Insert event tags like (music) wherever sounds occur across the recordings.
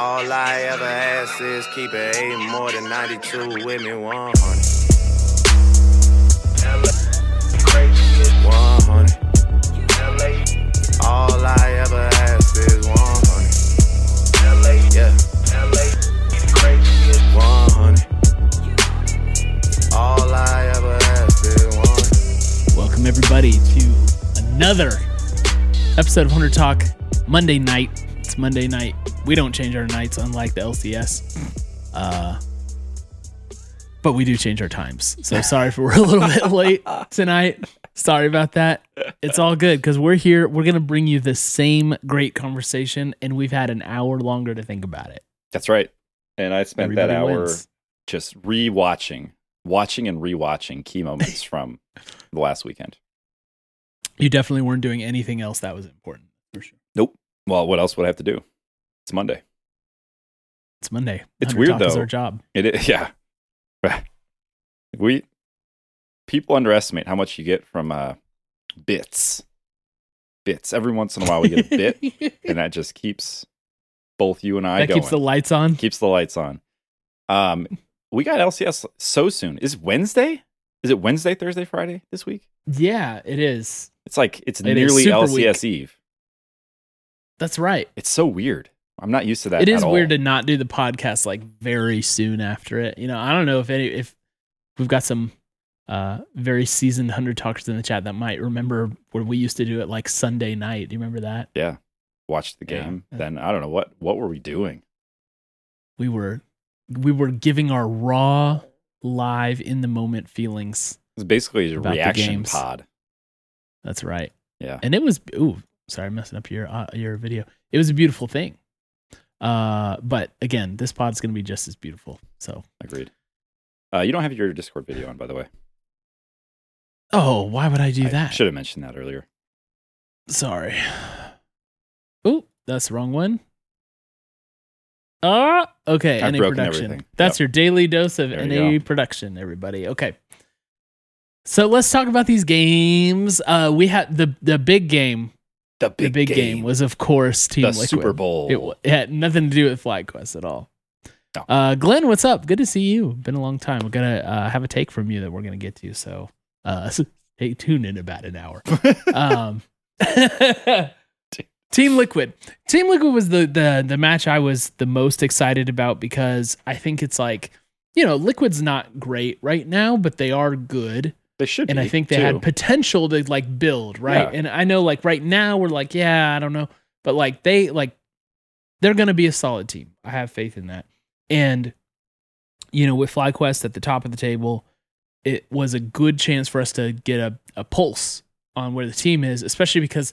All I ever ask is keep it eight more than 92 with me 100. 100. All I ever ask is 100. Yeah. 100. All I ever ask is 100. Welcome everybody to another episode of 100Talk Monday night. It's Monday night. We don't change our nights, unlike the LCS. Uh, but we do change our times. So (laughs) sorry if we're a little bit late tonight. Sorry about that. It's all good because we're here. We're gonna bring you the same great conversation, and we've had an hour longer to think about it. That's right. And I spent that hour wins. just rewatching, watching and rewatching key moments (laughs) from the last weekend. You definitely weren't doing anything else that was important for sure. Nope. Well, what else would I have to do? It's Monday. It's Monday. It's weird, Talk Is though. our job. It is, (laughs) yeah. We people underestimate how much you get from uh bits. Bits. Every once in a while we get a bit, (laughs) and that just keeps both you and I that going. keeps the lights on. keeps the lights on. Um, we got LCS so soon. Is Wednesday? Is it Wednesday, Thursday, Friday this week? Yeah, it is. It's like it's It nearly LCS Eve. That's right. It's so weird. I'm not used to that. it is at all. weird to not do the podcast like very soon after it. You know, I don't know if any if we've got some uh very seasoned hundred talkers in the chat that might remember where we used to do it like Sunday night. Do you remember that? yeah. Watch the Yeah. game. Then I don't know what what were we doing. We were we were giving our raw live in the moment feelings. It's basically a reaction pod. That's right. Yeah. And it was ooh, sorry, I'm messing up your uh, your video. It was a beautiful thing. Uh but again, this pod's going to be just as beautiful. So, Agreed. Uh, you don't have your Discord video on, by the way. oh, why would I do I that? Should have mentioned that earlier. Sorry. Oh, that's the wrong one. Ah, okay. I've NA production. everything. That's Yep. your daily dose of There NA production, everybody. Okay. So let's talk about these games. Uh, we had the the big game. The the big game. was, of course, Team the Liquid. Super Bowl. It, it had nothing to do with FlyQuest at all. No. Uh, Glenn, what's up? Good to see you. Been a long time. We're gonna uh, have a take from you that we're gonna get to. So uh, (laughs) stay tuned in about an hour. (laughs) Um, (laughs) Team Liquid. Team Liquid was the the the match I was the most excited about because I think it's like you know Liquid's not great right now, but they are good, they should and I think they too. had potential to like build right. Yeah. And I know like right now we're like yeah I don't know, but like they like they're gonna be a solid team. I have faith in that. And you know with FlyQuest at the top of the table, it was a good chance for us to get a, a pulse on where the team is, especially because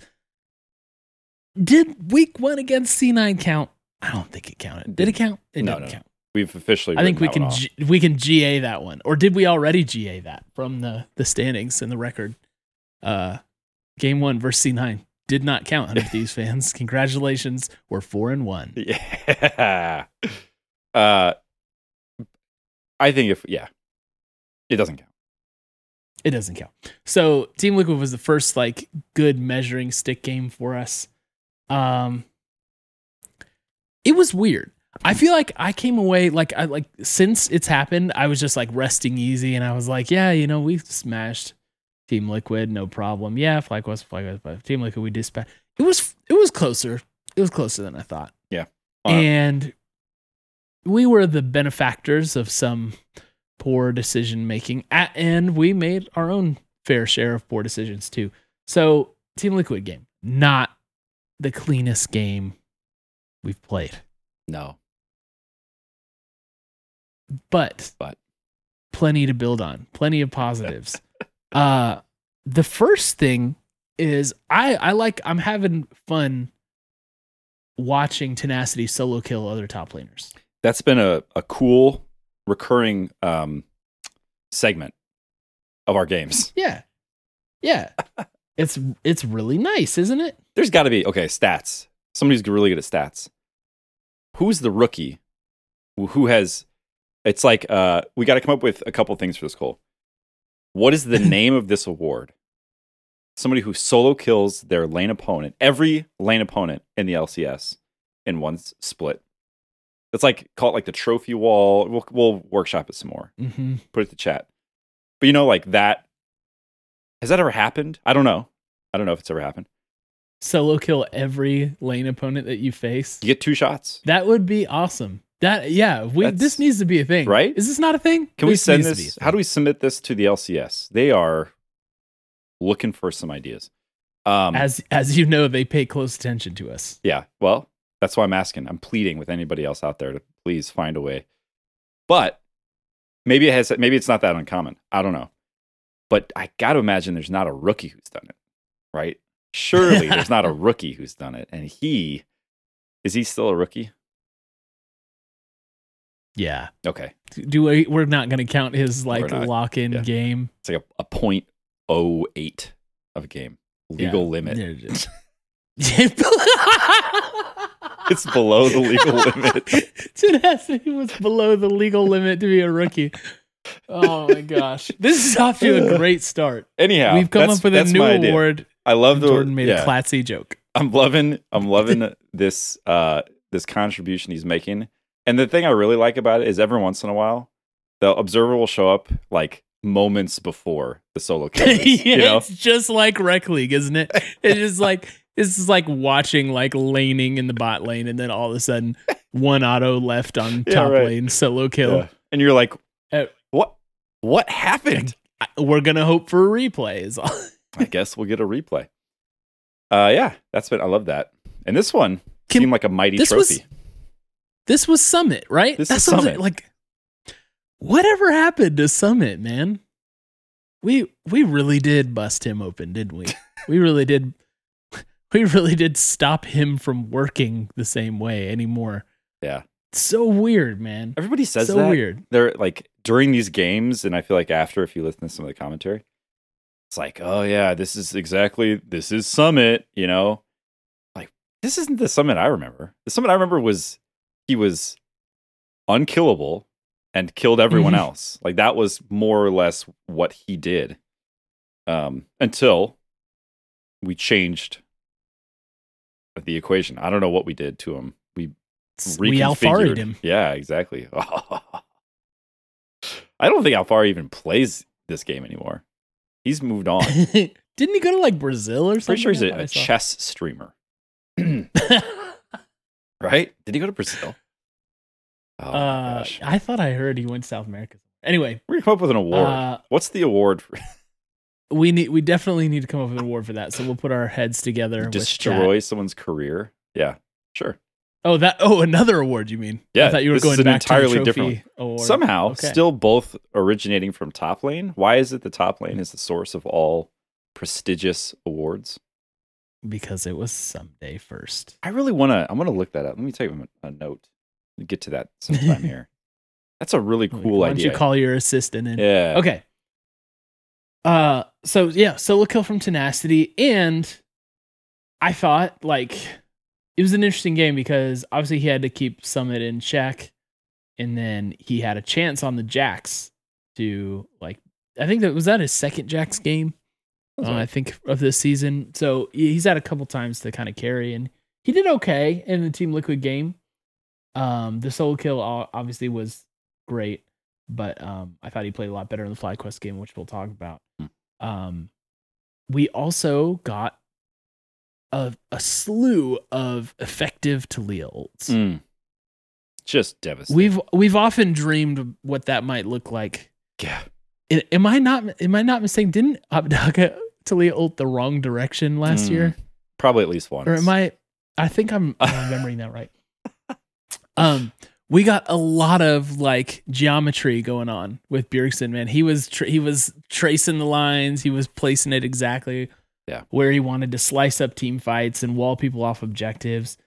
did week one against C9 count? I don't think it counted. Did it count? It No, didn't no, no. count. We've officially. I think we can that one off. G- we can GA that one, or did we already GA that from the the standings and the record? Uh, game one versus C9 did not count. Hundred Thieves (laughs) fans, congratulations, we're four and one. (laughs) Yeah. Uh, I think if yeah, it doesn't count. It doesn't count. So Team Liquid was the first like good measuring stick game for us. Um it was weird. I feel like I came away like I like since it's happened, I was just like resting easy and I was like, yeah, you know, we smashed Team Liquid, no problem. Yeah, FlyQuest, FlyQuest, but Team Liquid, we dispatched. It was it was closer. It was closer than I thought. Uh, and we were the benefactors of some poor decision making and we made our own fair share of poor decisions too so team liquid game not the cleanest game we've played no, but But. plenty to build on plenty of positives (laughs) uh the first thing is i i like i'm having fun watching tenacity solo kill other top laners that's been a a cool recurring um segment of our games. (laughs) Yeah. Yeah. (laughs) it's it's really nice, isn't it? There's got to be okay stats. Somebody's really good at stats. Who's the rookie who- who has? It's like uh, we got to come up with a couple things for this Cole. What is the (laughs) name of this award? Somebody who solo kills their lane opponent, every lane opponent in the LCS in one split. It's like call it like the trophy wall. We'll we'll workshop it some more. hmm Put it to chat. But you know, like that. Has that ever happened? I don't know. I don't know if it's ever happened. Solo kill every lane opponent that you face. You get two shots. That would be awesome. That yeah, we, That's- this needs to be a thing, Right? Is this not a thing? Can we send needs to be a this? thing. How do we submit this to the LCS? They are looking for some ideas. Um, as as you know, they pay close attention to us. yeah. Well, that's why I'm asking. I'm pleading with anybody else out there to please find a way. But maybe it has. Maybe it's not that uncommon. I don't know. But I got to imagine there's not a rookie who's done it, right? Surely there's not a (laughs) rookie who's done it, and he is he still a rookie? Yeah. Okay, Do we? We're not going to count his like lock in Yeah. game. it's like a, a point oh eight of a game legal Yeah. limit. (laughs) (laughs) It's below the legal (laughs) limit. Tenacity was below the legal limit to be a rookie. Oh my gosh. This is off to a great start. Anyhow, We've come up with a new idea. award. I love the Jordan made yeah, a classy joke. I'm loving I'm loving this uh this contribution he's making. And the thing I really like about it is every once in a while the observer will show up like moments before the solo (laughs) kill. yeah, you know? It's just like Rec League, isn't it? It's just like this is like watching like laning in the bot lane, and then all of a sudden one auto left on Yeah, top right. lane solo kill. Yeah. And you're like Uh, what what happened? We're gonna hope for a replay. Is all. I guess we'll get a replay. Uh yeah, that's been I love that. And this one Can- seemed like a mighty this was- trophy. This was Summit, right? This That's is what I'm saying, Summit. Like, whatever happened to Summit, man? We we really did bust him open, didn't we? (laughs) we really did. (laughs) We really did stop him from working the same way anymore. Yeah. So weird, man. Everybody says so that. weird. they're like during these games, and I feel like after, if you listen to some of the commentary, it's like, oh yeah, this is exactly this is Summit, you know, like this isn't the Summit I remember. The Summit I remember was he was unkillable and killed everyone Mhm. else. Like that was more or less what he did, um, until we changed the equation. I don't know what we did to him. We We him. Yeah, exactly. (laughs) I don't think Alphari even plays this game anymore. He's moved on. (laughs) Didn't he go to like Brazil or something? Pretty sure he's a, a chess streamer, (clears throat) (laughs) right? Did he go to Brazil? Oh my uh, gosh. I thought I heard he went to South America. Anyway, We're gonna come up with an award. uh, What's the award for (laughs) we need we definitely need to come up with an award for that. So we'll put our heads together. with destroy someone's career? Yeah, sure. Oh, that. Oh, another award. You mean? Yeah, I thought you were this is going an back entirely to the different trophy award. Somehow, Okay. still both originating from top lane. Why is it the top lane is the source of all prestigious awards? Because it was Ssumday first. I really want to. I'm going to look that up. Let me take a, a note. We'll get to that sometime (laughs) here. That's a really cool Why don't idea. you call your assistant in? yeah. Okay. Uh, so yeah, solo kill from tenacity, and I thought like it was an interesting game because obviously he had to keep Summit in check, and then he had a chance on the Jax to like I think that was that his second Jax game. Uh. I think of this season. So he's had a couple times to kind of carry, and he did okay in the Team Liquid game. Um, the solo kill obviously was great, but um, I thought he played a lot better in the FlyQuest game, which we'll talk about. Hmm. Um, we also got a a slew of effective Taliyah ults. Mm. Just devastating. We've we've often dreamed what that might look like. yeah. Am I not am I not mistaken? Didn't Abbedagge Taliyah ult the wrong direction last Mm, year? Probably at least once. or am I? I think I'm, remembering that right. (laughs) Um, we got a lot of like geometry going on with Bjergsen. Man, he was tra- he was tracing the lines. He was placing it exactly Yeah. where he wanted to slice up team fights and wall people off objectives.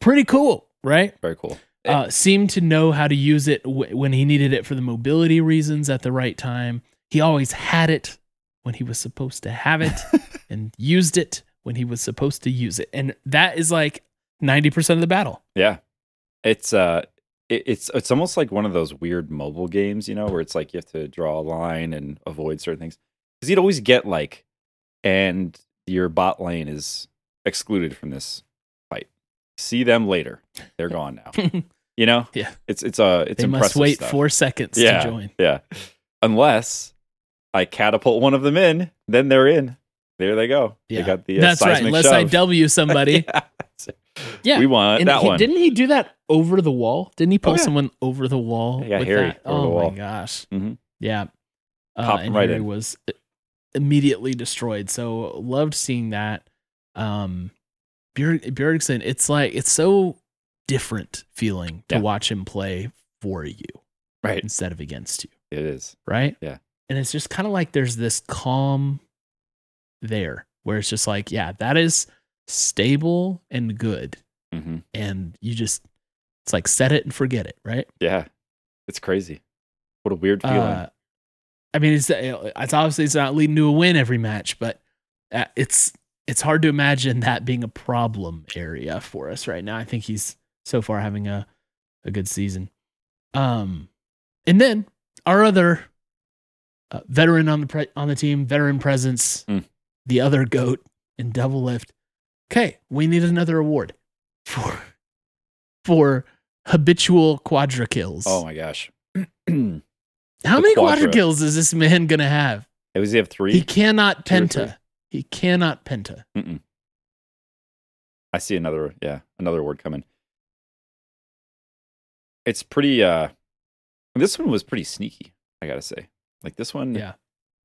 Pretty cool, right? Very cool. Uh, seemed to know how to use it w- when he needed it for the mobility reasons at the right time. He always had it when he was supposed to have it (laughs) and used it when he was supposed to use it. And that is like 90% of the battle. Yeah. It's uh it, it's it's almost like one of those weird mobile games, you know, where it's like you have to draw a line and avoid certain things. Cuz you'd always get like and your bot lane is excluded from this fight. See them later. They're gone now. (laughs) You know, Yeah. it's it's uh it's they must wait stuff. four seconds Yeah. to join. Yeah, unless I catapult one of them in, then they're in. There they go. Yeah. They got the uh, That's right. Unless I shove. W somebody. (laughs) yeah. yeah. we want And that he- one. Didn't he do that over the wall? Didn't he pull Oh, yeah. someone over the wall? With Harry that? over oh the wall. my gosh. Mhm. Yeah. Uh, and right Harry in. was immediately destroyed. So loved seeing that. Um, Bjerg, Bjergsen, it's like it's so different feeling to Yeah. watch him play for you Right. instead of against you, It is. right? Yeah. And it's just kind of like there's this calm there where it's just like, yeah, that is stable and good hmm and you just it's like set it and forget it, right? Yeah. It's crazy. What a weird feeling. Uh, I mean, it's it's obviously it's not leading to a win every match, but uh, it's it's hard to imagine that being a problem area for us right now. I think he's so far having a a good season. Um, and then our other uh, veteran on the pre- on the team, veteran presence, Mm. the other goat in Doublelift. Okay, we need another award for for habitual quadra kills. oh my gosh. (clears throat) How The many quadra. quadra kills is this man gonna have? Was he have three? He cannot penta. He cannot penta. Mm-mm. I see another, yeah, another word coming. It's pretty. uh This one was pretty sneaky. I gotta say, like this one, Yeah.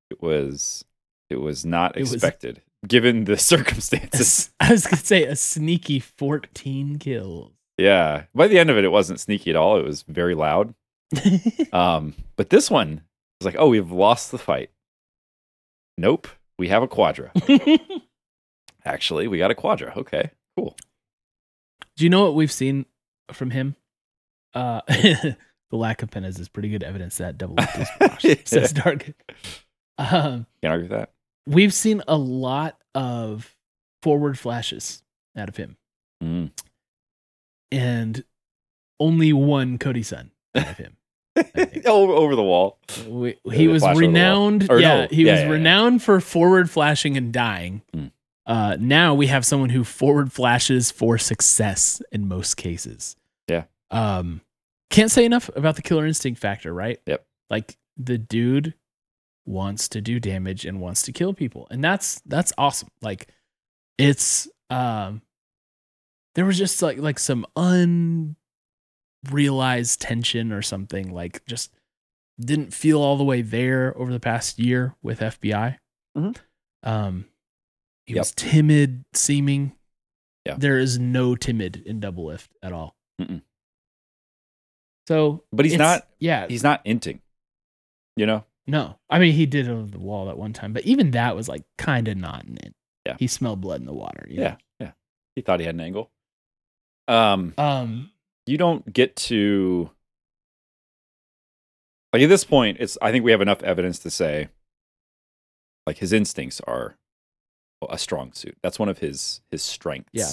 it was, it was not It was- expected given the (laughs) circumstances. (laughs) I was gonna say a sneaky 14 kills. yeah, by the end of it, it wasn't sneaky at all. It was very loud. (laughs) Um, but this one was like, oh, we've lost the fight. Nope, we have a quadra. Actually, we got a quadra. Okay, cool. Do you know what we've seen from him? Uh, the lack of pentas is pretty good evidence that double (laughs) is washed, says Dark. Um, Can't argue with that. we've seen a lot of forward flashes out of him, Mm. and only one Cody Sun (laughs) out of him. over, over the wall. We, he was renowned. Yeah, no, he yeah, was yeah, yeah. renowned for forward flashing and dying. Mm. Uh, now we have someone who forward flashes for success in most cases. Yeah. Um, can't say enough about the killer instinct factor, right? Yep. Like the dude wants to do damage and wants to kill people, and that's that's awesome. Like it's um, there was just like like some unrealized tension or something like just didn't feel all the way there over the past year with FBI. Mhm. Um, he Yep. was timid seeming. Yeah. There is no timid in Doublelift at all. Mm-mm. So, But he's not. Yeah, He's not inting. You know. no. I mean, he did it over the wall at one time, but even that was like kind of not in it. Yeah. he smelled blood in the water. you know? Yeah. Yeah. He thought he had an angle. Um. Um. you don't get to like at this point it's i think we have enough evidence to say like his instincts are a strong suit that's one of his his strengths Yeah.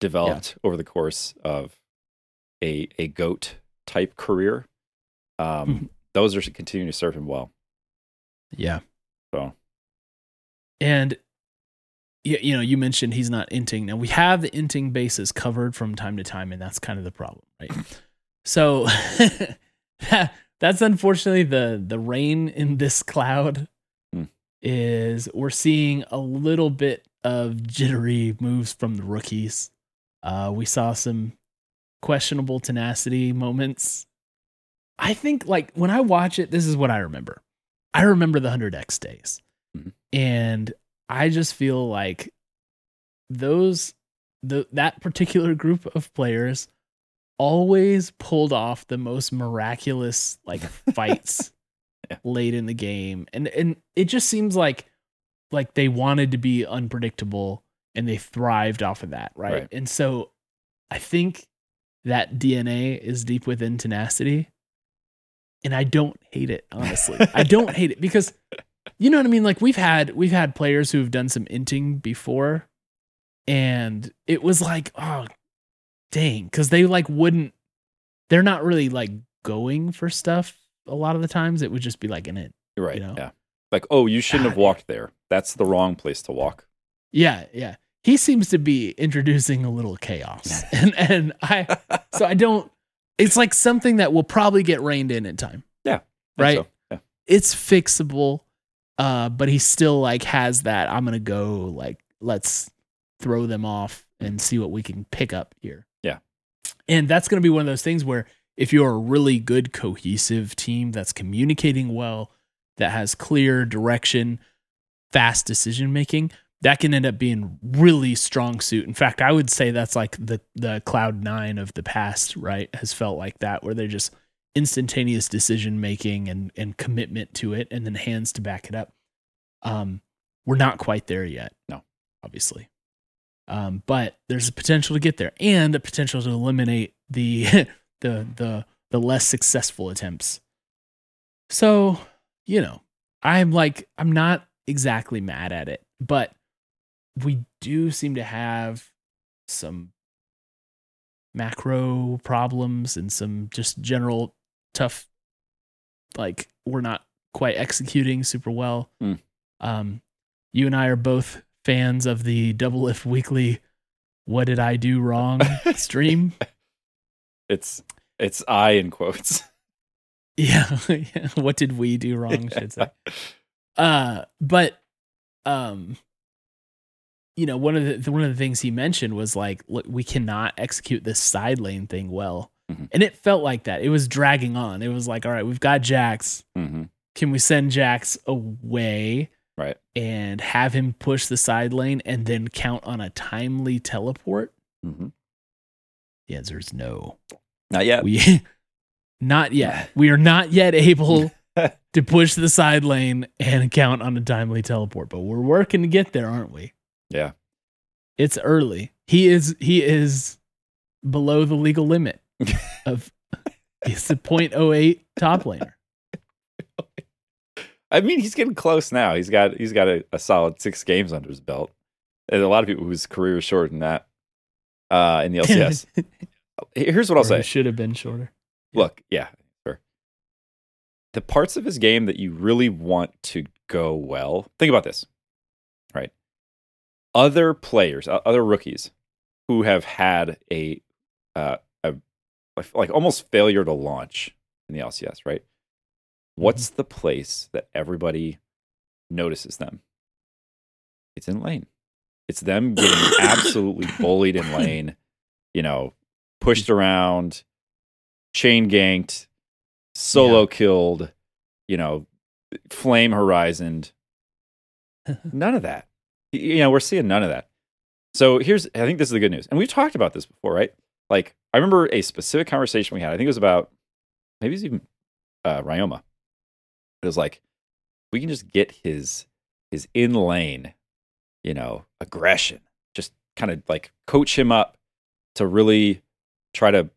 developed over the course of a a goat type career um Mhm. those are continuing to serve him well Yeah. so And you, you know, you mentioned he's not inting. Now we have the inting bases covered from time to time, and that's kind of the problem, right? (clears throat) so (laughs) that's unfortunately the the rain in this cloud Hmm. is we're seeing a little bit of jittery moves from the rookies. Uh, we saw some questionable tenacity moments. I think like when I watch it, this is what I remember. I remember the 100x days. Mhm. And I just feel like those the that particular group of players always pulled off the most miraculous like (laughs) fights Yeah. late in the game. And and it just seems like like they wanted to be unpredictable and they thrived off of that, right? Right. And so I think that DNA is deep within tenacity. And I don't hate it, honestly. I don't hate it because (laughs) you know what I mean? Like we've had we've had players who've done some inting before, and it was like, oh dang, because they like wouldn't they're not really like going for stuff a lot of the times. It would just be like an it. you're right You know? yeah like oh you shouldn't have walked there that's the wrong place to walk Yeah, yeah. He seems to be introducing a little chaos. (laughs) and and I so I don't it's like something that will probably get reined in in time. Yeah. Right. so. Yeah. It's fixable, uh, but he still like has that. I'm gonna go like let's throw them off and see what we can pick up here. Yeah. and that's gonna be one of those things where if you're a really good cohesive team that's communicating well, that has clear direction, fast decision making, that can end up being really strong suit. In fact, I would say that's like the the Cloud9 of the past, right? Has felt like that where they're just instantaneous decision making and and commitment to it and then hands to back it up. Um we're not quite there yet. No. Obviously. Um, but there's a potential to get there and a potential to eliminate the (laughs) the the the less successful attempts. So, you know, I'm like I'm not exactly mad at it, but we do seem to have some macro problems and some just general tough like we're not quite executing super well. Hmm. Um you and I are both fans of the double if weekly what did I do wrong (laughs) stream. It's it's I in quotes. (laughs) Yeah. (laughs) yeah. What did we do wrong, should say. Uh but um you know, one of the one of the things he mentioned was like, look, we cannot execute this side lane thing well. Mhm. And it felt like that. It was dragging on. It was like, all right, we've got Jax. hmm Can we send Jax away Right. and have him push the side lane and then count on a timely teleport? hmm The answer is no. Not yet. We (laughs) not yet. (laughs) We are not yet able (laughs) to push the side lane and count on a timely teleport, but we're working to get there, aren't we? Yeah. It's early. He is he is below the legal limit (laughs) of he's the 0.08 top laner. (laughs) I mean, he's getting close now. He's got he's got a, a solid six games under his belt. There's a lot of people whose career is shorter than that. Uh, in the LCS. (laughs) Here's what I'll Or say. it should have been shorter. Look, yeah, sure. The parts of his game that you really want to go well. Think about this? Other players, other rookies, who have had a, uh, a like- like almost failure to launch in the LCS, right? What's the place that everybody notices them? It's in lane. It's them getting absolutely (coughs) bullied in lane. You know, pushed around, chain ganked, solo killed, you know, flame horizoned. (laughs) None of that. You know, we're seeing none of that. So here's, I think this is the good news. And we've talked about this before, right? Like, I remember a specific conversation we had. I think it was about, maybe it was even uh, Ryoma. It was like, we can just get his, his in lane, you know, aggression, just kind of like coach him up to really try to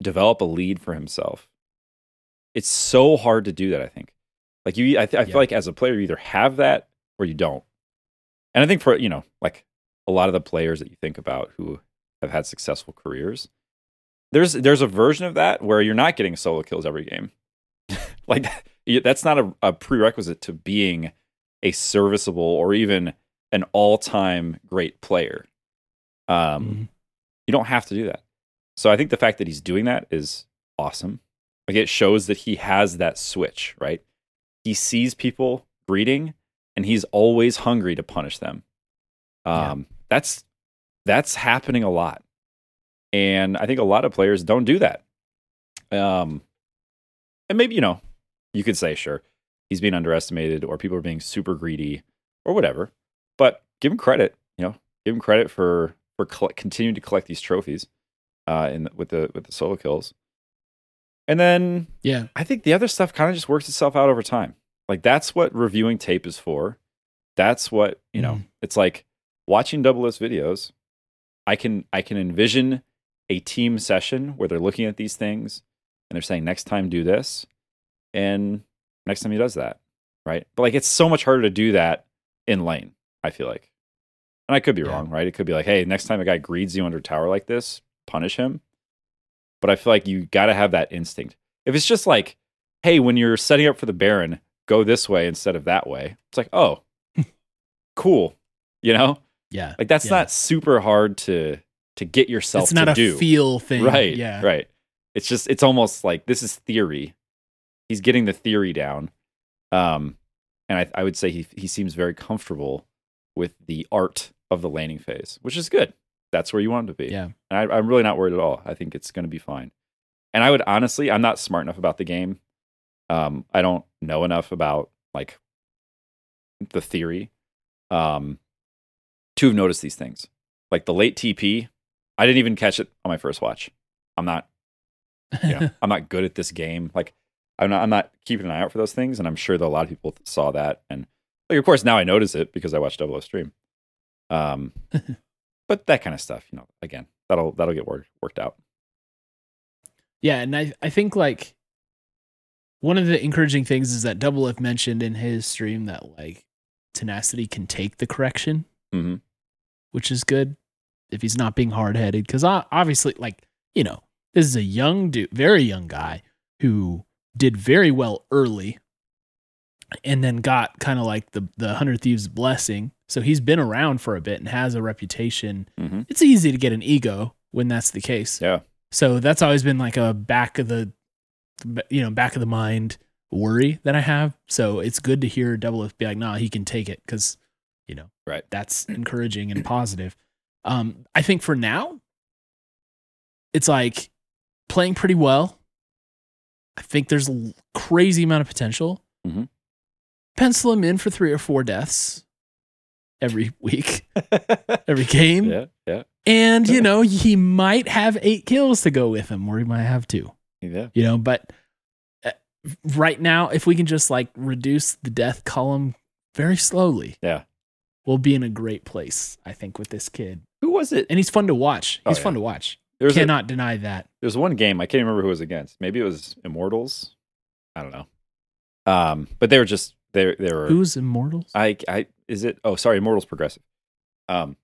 develop a lead for himself. It's so hard to do that. I think, like you, I, th- I Yeah. feel like as a player, you either have that or you don't. And I think for you know, like a lot of the players that you think about who have had successful careers, there's there's a version of that where you're not getting solo kills every game. (laughs) like that's not a, a prerequisite to being a serviceable or even an all-time great player. Um, Mhm. you don't have to do that. So I think the fact that he's doing that is awesome. Like it shows that he has that switch, right? He sees people breeding and he's always hungry to punish them. Yeah. Um, that's that's happening a lot. And I think a lot of players don't do that. Um, and maybe, you know, you could say, sure, he's being underestimated or people are being super greedy or whatever. But give him credit, you know, give him credit for for coll- continuing to collect these trophies uh, in the, with the with the solo kills. And then Yeah. I think the other stuff kind of just works itself out over time. Like that's what reviewing tape is for. That's what, you know, Mhm. it's like watching double S videos. I can I can envision a team session where they're looking at these things and they're saying next time do this and next time he does that, right? But like it's so much harder to do that in lane, I feel like. And I could be Yeah. wrong, right? It could be like, hey, next time a guy greeds you under tower like this, punish him. But I feel like you got to have that instinct. If it's just like, hey, when you're setting up for the Baron, go this way instead of that way. It's like, oh, cool. You know, Yeah. like that's Yeah. not super hard to to get yourself It's not to a do. feel thing. right? Yeah. Right. It's just it's almost like this is theory. He's getting the theory down. Um and I, I would say he he seems very comfortable with the art of the laning phase, which is good. That's where you want him to be. Yeah. And I, I'm really not worried at all. I think it's going to be fine. And I would honestly, I'm not smart enough about the game. Um, I don't know enough about like the theory um, to have noticed these things. Like the late TP, I didn't even catch it on my first watch. I'm not, you know, (laughs) I'm not good at this game. Like I'm not, I'm not keeping an eye out for those things. And I'm sure that a lot of people saw that. And like, of course, now I notice it because I watched Double O stream. Um, (laughs) but that kind of stuff, you know, again, that'll that'll get worked worked out. Yeah, and I I think like one of the encouraging things is that Double F mentioned in his stream that like tenacity can take the correction, Mhm. which is good if he's not being hard headed. Because obviously, like you know, this is a young dude, very young guy who did very well early, and then got kind of like the the hundred thieves blessing. So he's been around for a bit and has a reputation. Mhm. It's easy to get an ego when that's the case. Yeah. So that's always been like a back of the, you know, back of the mind worry that I have. So it's good to hear Double F be like, nah, he can take it because, you know, Right. That's encouraging and positive. Um, I think for now, it's like playing pretty well. I think there's a crazy amount of potential. Mhm. Pencil him in for three or four deaths every (laughs) week, every game. (laughs) yeah, yeah, And, you know, he might have eight kills to go with him, or he might have two, yeah. you know, but uh, right now, if we can just like reduce the death column very slowly, Yeah. we'll be in a great place, I think, with this kid. Who was it? And he's fun to watch. Oh, He's yeah. fun to watch. There's a, Cannot deny that. there's one game I can't remember who it was against. Maybe it was Immortals. I don't know. Um, but they were just they they were. Who's Immortals? I I is it? Oh, sorry, Immortals Progressive. Um,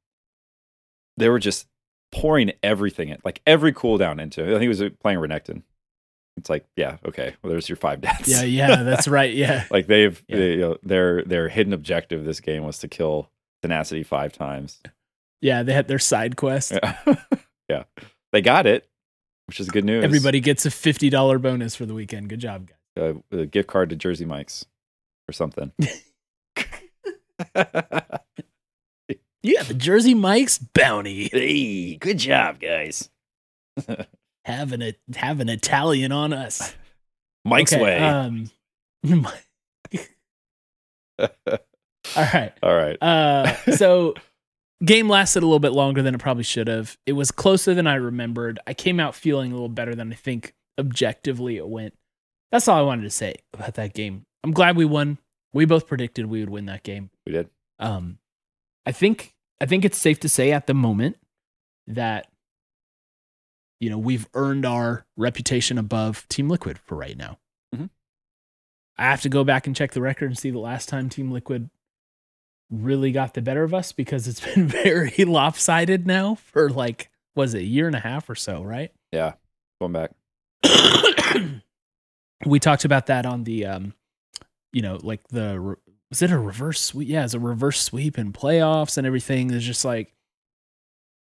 they were just pouring everything in, like every cooldown into. it. I think he was playing Renekton. It's like, yeah, okay. Well, there's your five (laughs) deaths. yeah, yeah, that's right. Yeah. (laughs) like they've Yeah. they, you know, their their hidden objective this game was to kill tenacity five times. Yeah, they had their side quest. Yeah, (laughs) yeah. they got it, which is good news. Everybody gets a $50 bonus for the weekend. Good job, guys. uh, a gift card to Jersey Mike's or something. Yeah, the Jersey Mike's bounty. hey, good job, guys. Having a have an Italian on us. (laughs) Mike's Okay, way. Um, (laughs) (laughs) all right. All right. Uh, so game lasted a little bit longer than it probably should have. It was closer than I remembered. I came out feeling a little better than I think objectively it went. That's all I wanted to say about that game. I'm glad we won. We both predicted we would win that game. we did. Um, I think I think it's safe to say at the moment that you know we've earned our reputation above Team Liquid for right now. Mhm. I have to go back and check the record and see the last time Team Liquid really got the better of us because it's (laughs) been very lopsided now for like was it a year and a half or so, right? Yeah. Going back. (coughs) we talked about that on the um you know like the was it a reverse sweep yeah it's a reverse sweep in playoffs and everything it's just like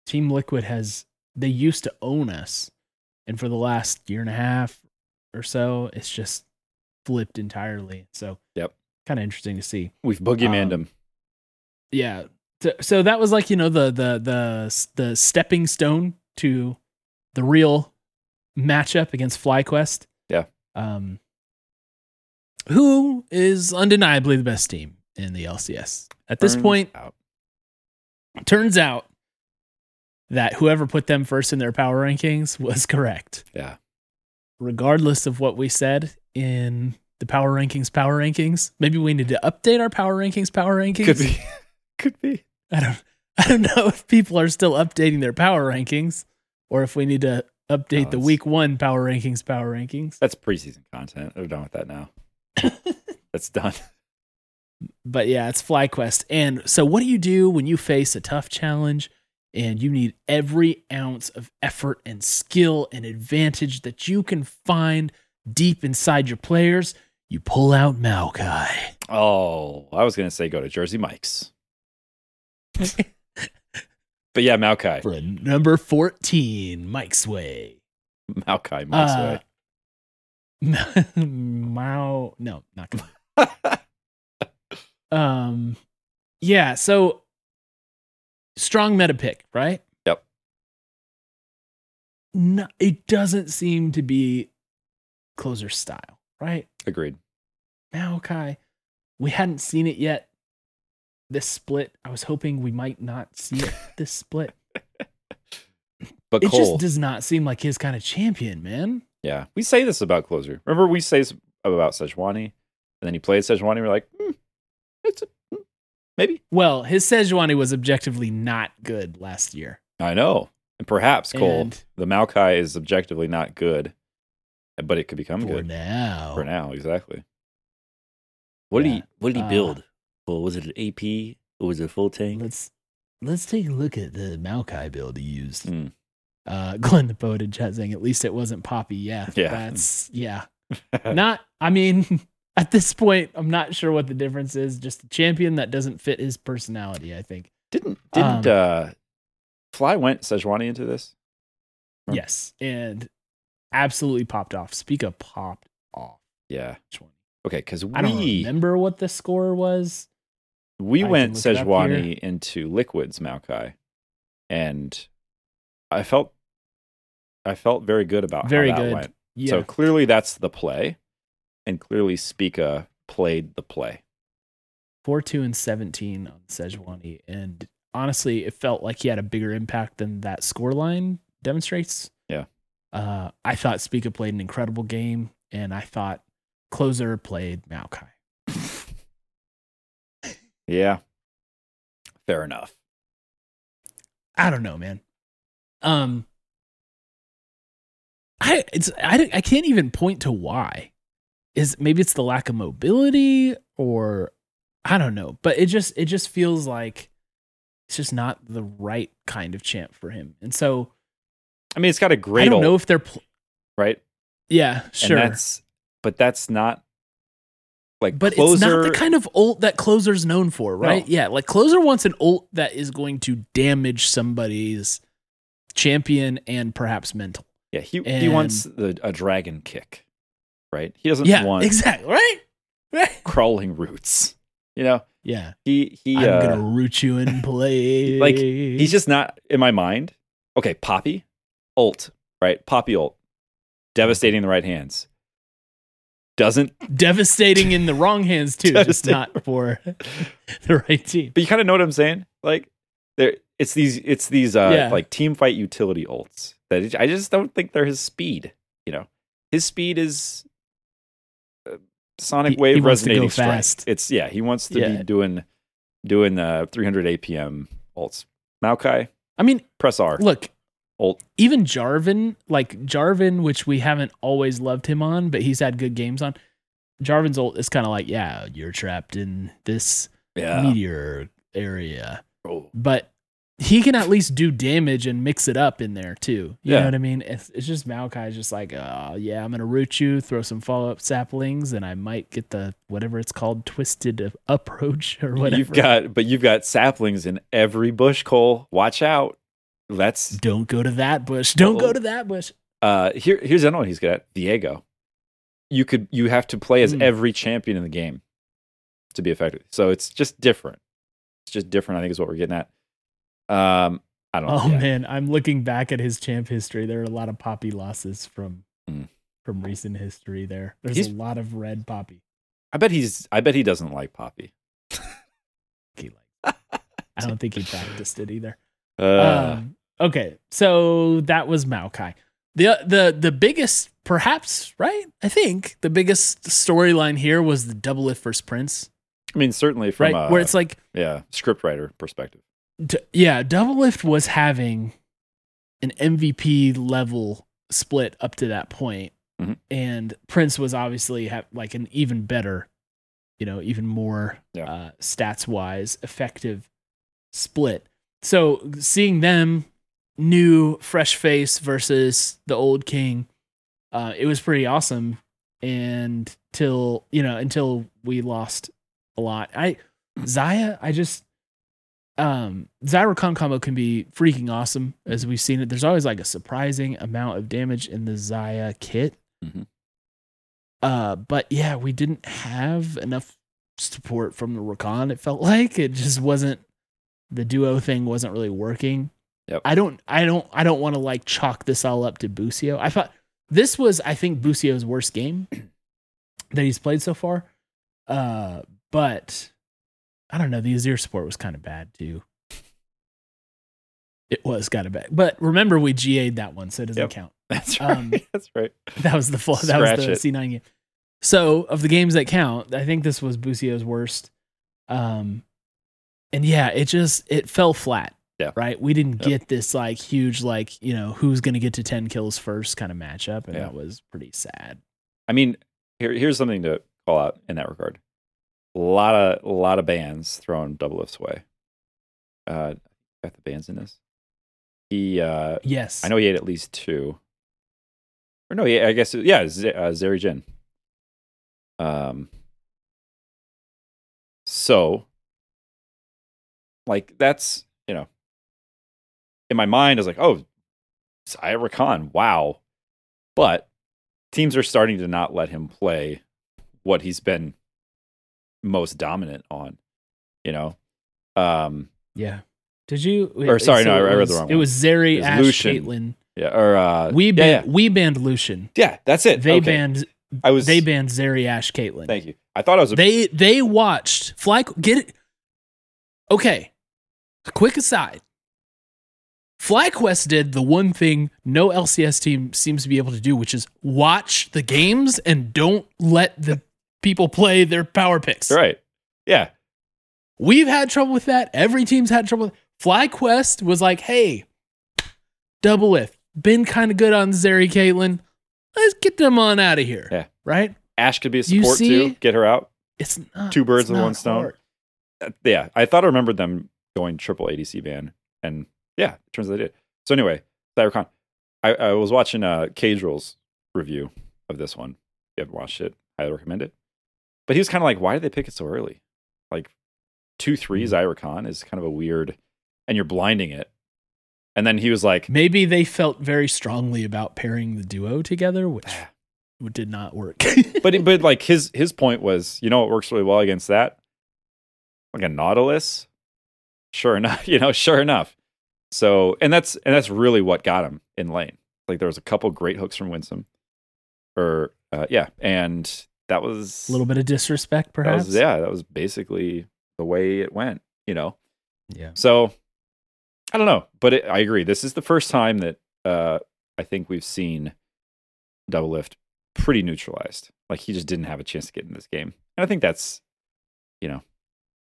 team liquid has they used to own us and for the last year and a half or so it's just flipped entirely so Yep. kind of interesting to see We've boogeymaned Um, him. yeah so, so that was like you know the the the the stepping stone to the real matchup against FlyQuest. Yeah. Um, who is undeniably the best team in the LCS at this Turns point? out. Turns out that whoever put them first in their power rankings was correct, Yeah. regardless of what we said in the power rankings. Power rankings. Maybe we need to update our power rankings. Power rankings. Could be. (laughs) Could be. I don't I don't know if people are still updating their power rankings or if we need to update No, the week one power rankings power rankings. That's preseason content. They're done with that now. (laughs) That's done. But yeah, it's FlyQuest. And so what do you do when you face a tough challenge and you need every ounce of effort and skill and advantage that you can find deep inside your players? You pull out Maokai. Oh, I was gonna say go to Jersey Mike's. (laughs) But yeah, Maokai. For number 14, Mike's Way. Maokai Uh, Way. (laughs) Mao, no, not good. (laughs) Um, yeah. So strong meta pick, right? Yep. No, it doesn't seem to be closer style, right? Agreed. Maokai, we hadn't seen it yet. This split, I was hoping we might not see it (laughs) this split. But It Cole, just does not seem like his kind of champion, man. yeah, we say this about closer. Remember, we say about Sejuani, and then he played Sejuani. We're like, hmm, it's a, hmm, maybe. Well, his Sejuani was objectively not good last year. I know, and perhaps Cole, And- the Maokai is objectively not good, but it could become For good now. for now. Exactly. What did he What did he Uh, build? Well, was it an AP or was it a full tank? Let's let's take a look at the Maokai build he used. Hmm. Uh, (laughs) Glenn the Poet in chat saying at least it wasn't Poppy. Yeah, Yeah. that's (laughs) yeah. Not. I mean, (laughs) at this point, I'm not sure what the difference is. Just a champion that doesn't fit his personality. I think. didn't didn't Um, uh, Fly went Sejuani into this? Yes, and absolutely popped off. Spica popped off. Yeah. Okay, because I don't we remember what the score was. we I went Sejuani into Liquids Maokai, and I felt I felt very good about Very how that good. went. Yeah. So clearly that's the play, and clearly Spica played the play. four two and seventeen on Sejuani, and honestly, it felt like he had a bigger impact than that scoreline demonstrates. Yeah. Uh, I thought Spica played an incredible game, and I thought closer played Maokai. (laughs) Yeah, fair enough. I don't know, man. Um, I it's I I can't even point to why. Is maybe it's the lack of mobility or I don't know, but it just it just feels like it's just not the right kind of champ for him. And so I mean, it's got a great I don't know if they're pl- right? yeah, sure. And that's but that's not like but closer. it's not the kind of ult that closer's known for, right? No. Yeah, like closer wants an ult that is going to damage somebody's champion and perhaps mental. yeah, he he wants the, a dragon kick, right? He doesn't Yeah, want exactly. Right? (laughs) Right. crawling roots. You know, Yeah. he he I'm uh, gonna root you in (laughs) place. like, he's just not in my mind. Okay, Poppy, ult, right? Poppy ult, devastating the right hands. Doesn't, devastating in the wrong hands too, just not for (laughs) the right team. but you kind of know what I'm saying. Like, there, it's these, it's these, uh, Yeah. like team fight utility ults that I just don't think they're his speed. You know, his speed is sonic He- wave he wants to go resonating fast. It's yeah, he wants to Yeah. be doing doing uh 300 APM ults. Maokai, I mean, press R. look, Ult. even Jarvan, like Jarvan, which we haven't always loved him on, but he's had good games on. Jarvan's ult is kind of like, yeah, you're trapped in this Yeah. meteor area. Oh. but he can at least do damage and mix it up in there too. You Yeah. know what I mean? It's, it's just Maokai is just like, uh, yeah, I'm gonna root you, throw some follow up saplings, and I might get the whatever it's called, twisted (laughs) approach or whatever. You've got, but you've got saplings in every bush, Cole. Watch out. That's Don't go to that bush. Don't go to that bush. uh here. Here's another one he's good at. Diego. You could, you have to play as Hmm. every champion in the game to be effective. So it's just different. It's just different. I think is what we're getting at. Um, I don't. Oh Yeah. man, I'm looking back at his champ history. There are a lot of poppy losses from Hmm. from recent history. There, there's He's- a lot of red poppy. I bet he's. I bet he doesn't like Poppy. He like, I don't think he practiced it either. (laughs) Uh, um, okay, so that was Maokai. the the The biggest, perhaps, right? I think the biggest storyline here was the Doublelift versus Prince, I mean, certainly from right? a, Where it's like, yeah, scriptwriter perspective. D- yeah, Doublelift was having an MVP level split up to that point, Mhm. and Prince was obviously ha- like an even better, you know, even more Yeah. uh, stats wise effective split. So seeing them new fresh face versus the old king, uh, it was pretty awesome. And till you know until we lost a lot, I Xayah, I just um Xayah Rakan combo can be freaking awesome as we've seen it. There's always like a surprising amount of damage in the Xayah kit. Mhm. Uh but yeah, we didn't have enough support from the Rakan, it felt like. It just wasn't the duo thing wasn't really working. Yep. I don't I don't I don't want to like chalk this all up to Busio. I thought this was I think Busio's worst game (clears throat) that he's played so far. Uh but I don't know, the Azir support was kind of bad too. It was kind of bad. But remember we GA'd that one, so it doesn't Yep. count. (laughs) That's right. Um, (laughs) That's right. That was the full that was the it. C9 game. So of the games that count, I think this was Busio's worst. Um and yeah, it just it fell flat. Yeah. Right. We didn't Yep. get this like huge, like, you know, who's gonna get to 10 kills first kind of matchup. And Yeah. that was pretty sad. I mean, here, here's something to call out in that regard. A lot of a lot of bands throwing Doublelift's away. Uh, got the bands in this. He, uh, Yes. I know he had at least two. Or no, yeah, I guess yeah, Z- uh, Zeri Jhin. Um. So, like that's you know, in my mind, I was like, oh, Xayah Rakan, wow, but teams are starting to not let him play what he's been most dominant on. You know, um, Yeah. Did you Or, sorry, no, it I read was- the wrong One. It was Zeri, It was Ashe, Lucian. Caitlyn. yeah, or uh, We yeah, banned yeah, we banned Lucian. yeah, that's it. They Okay. banned I was. they banned Zeri, Ashe, Caitlyn. Thank you. I thought I was. A, They they watched Fly get it. Okay. A Quick aside. FlyQuest did the one thing no LCS team seems to be able to do, which is watch the games and don't let the people play their power picks. right. Yeah. We've had trouble with that. Every team's had trouble. FlyQuest was like, hey, Doublelift. Been kind of good on Zeri Caitlyn. Let's get them on out of here. Yeah. Right? Ashe could be a support too. Get her out. It's not Two birds with one stone. Uh, yeah, I thought I remembered them going triple ADC ban, and yeah, it turns out they did. So anyway, Xayah Rakan. I, I was watching uh Cage Rules review of this one. If you haven't watched it, highly recommend it. But he was kind of like, why did they pick it so early? Like two three Mm-hmm. Xayah Rakan is kind of a weird, and you're blinding it. And then he was like, Maybe they felt very strongly about pairing the duo together, which did not work. but but like (laughs) his his point was, you know, what works really well against that, like a Nautilus. Sure enough, (laughs) you know, sure enough. So and that's and that's really what got him in lane. Like there was a couple great hooks from Winsome, or uh, yeah, and that was a little bit of disrespect, that perhaps. was, yeah, that was basically the way it went. You know, yeah. so I don't know, but it, I agree. This is the first time that uh, I think we've seen Doublelift pretty neutralized. Like he just didn't have a chance to get in this game, and I think that's, you know,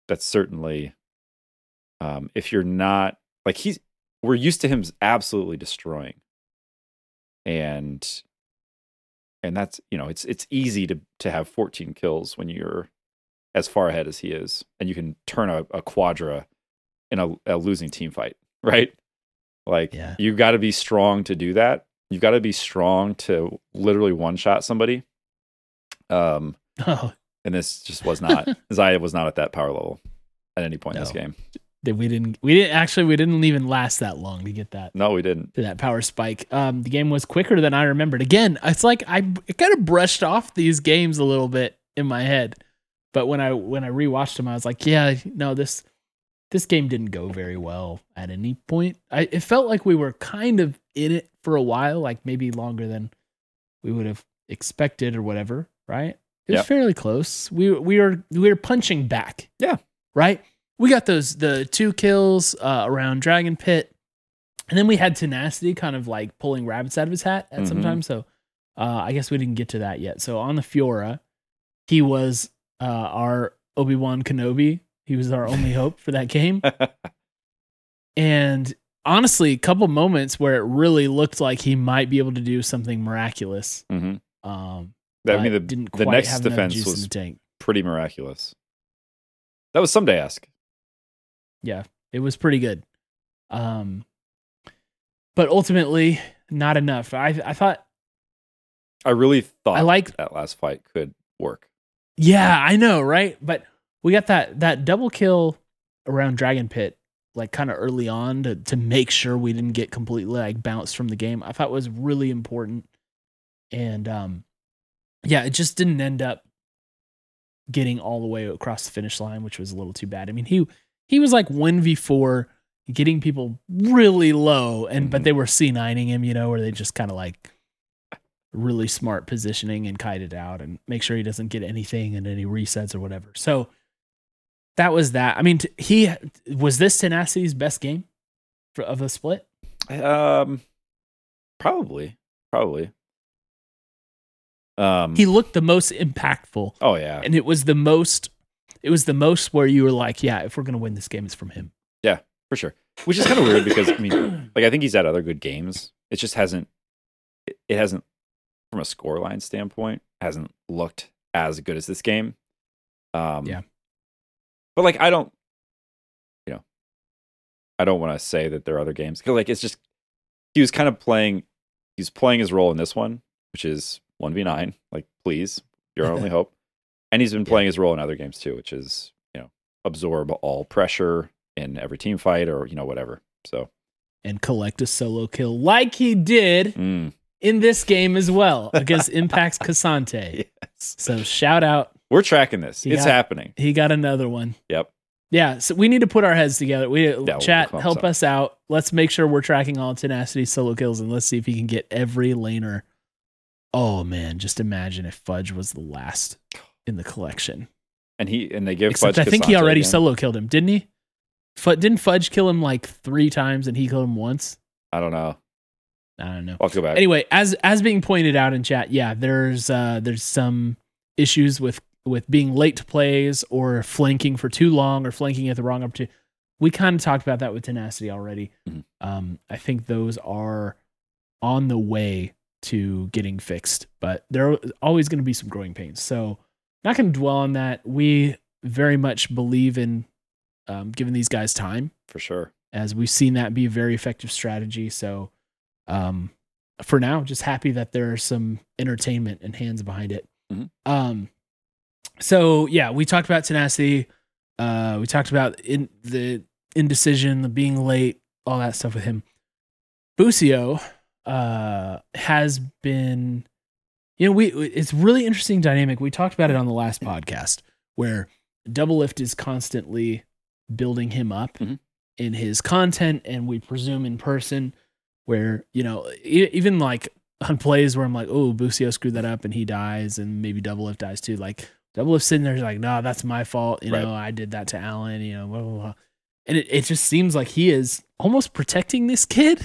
that's certainly. Um, if you're not like he's, we're used to him absolutely destroying, and, and that's you know it's it's easy to to have 14 kills when you're as far ahead as he is, and you can turn a, a quadra in a, a losing team fight, (laughs) right? Like Yeah. you got to be strong to do that. You've got to be strong to literally one shot somebody. Um, (laughs) Oh, and this just was not. (laughs) Xayah was not at that power level at any point in this game. That we didn't we didn't actually we didn't even last that long to get that No, we didn't. to that power spike. Um, the game was quicker than I remembered. Again, it's like I it kind of brushed off these games a little bit in my head, but when I when I rewatched them, I was like, yeah, no, this this game didn't go very well at any point. I it felt like we were kind of in it for a while, like maybe longer than we would have expected or whatever. Right? It was Yep. fairly close. We we were we were punching back. Yeah. Right. We got those the two kills uh, around Dragon Pit. And then we had tenacity kind of like pulling rabbits out of his hat at some Mhm. time. So uh, I guess we didn't get to that yet. So on the Fiora, he was uh, our Obi Wan Kenobi. He was our only hope for that game. (laughs) And honestly, a couple moments where it really looked like he might be able to do something miraculous. hmm Um, I mean, the, the Nexus defense was pretty miraculous. That was some Ssumday-esque. Yeah, it was pretty good. Um, but ultimately, not enough. I I thought, I really thought I like- that last fight could work. yeah, I know, right? But we got that that double kill around Dragon Pit like kind of early on to to make sure we didn't get completely like bounced from the game. I thought was really important. And um yeah, it just didn't end up getting all the way across the finish line, which was a little too bad. I mean, he he was like 1v4 getting people really low and but Mhm. they were C9ing him, you know, where they just kind of like really smart positioning and kite it out and make sure he doesn't get anything and any resets or whatever. So that was that. I mean, t- he was this Tenacity's best game for, of the split. Um, probably, probably. Um. He looked the most impactful, oh yeah, and it was the most. It was the most where you were like, "Yeah, if we're gonna win this game, it's from him." Yeah, for sure. Which is kind of weird because I mean, (clears throat) like I think he's had other good games. It just hasn't. It, it hasn't, from a scoreline standpoint, hasn't looked as good as this game. Um. Yeah. But like, I don't. You know. I don't want to say that there are other games because like it's just he was kind of playing. He's playing his role in this one, which is one v nine. Like, please, your only (laughs) hope. And he's been Yeah. playing his role in other games too, which is you know absorb all pressure in every team fight or you know whatever. So and collect a solo kill like he did mm, in this game as well against (laughs) Impact's K'Sante. yes, So shout out, we're tracking this. He it's got- happening. he got another one. Yep. Yeah, so we need to put our heads together. We chat, up help with us out. Let's make sure we're tracking all tenacity solo kills, and let's see if he can get every laner. Oh man, just imagine if Fudge was the last in the collection. And he and they give Except Fudge I think he already again. solo killed him, didn't he? Fud didn't Fudge kill him like three times, and he killed him once. I don't know. I don't know. I'll go back. anyway as as being pointed out in chat yeah there's uh there's some issues with with being late to plays or flanking for too long or flanking at the wrong opportunity we kind of talked about that with tenacity already Mhm. um i think those are on the way to getting fixed but there are always going to be some growing pains so not going to dwell on that we very much believe in um, giving these guys time for sure. as we've seen that be a very effective strategy. So, um, for now, just happy that there's some entertainment and hands behind it. Mhm. Um, so yeah, we talked about tenacity. Uh, we talked about in the indecision, the being late, all that stuff with him. Busio, uh, has been, you know, we it's really interesting dynamic. We talked about it on the last podcast where Doublelift is constantly building him up Mhm. in his content, and we presume in person, where you know, even like on plays where I'm like, oh, Busio screwed that up and he dies, and maybe Doublelift dies too. Like Doublelift sitting there like, no, that's my fault. You Right. know, I did that to Alan. You know, blah blah blah. And it, it just seems like he is almost protecting this kid,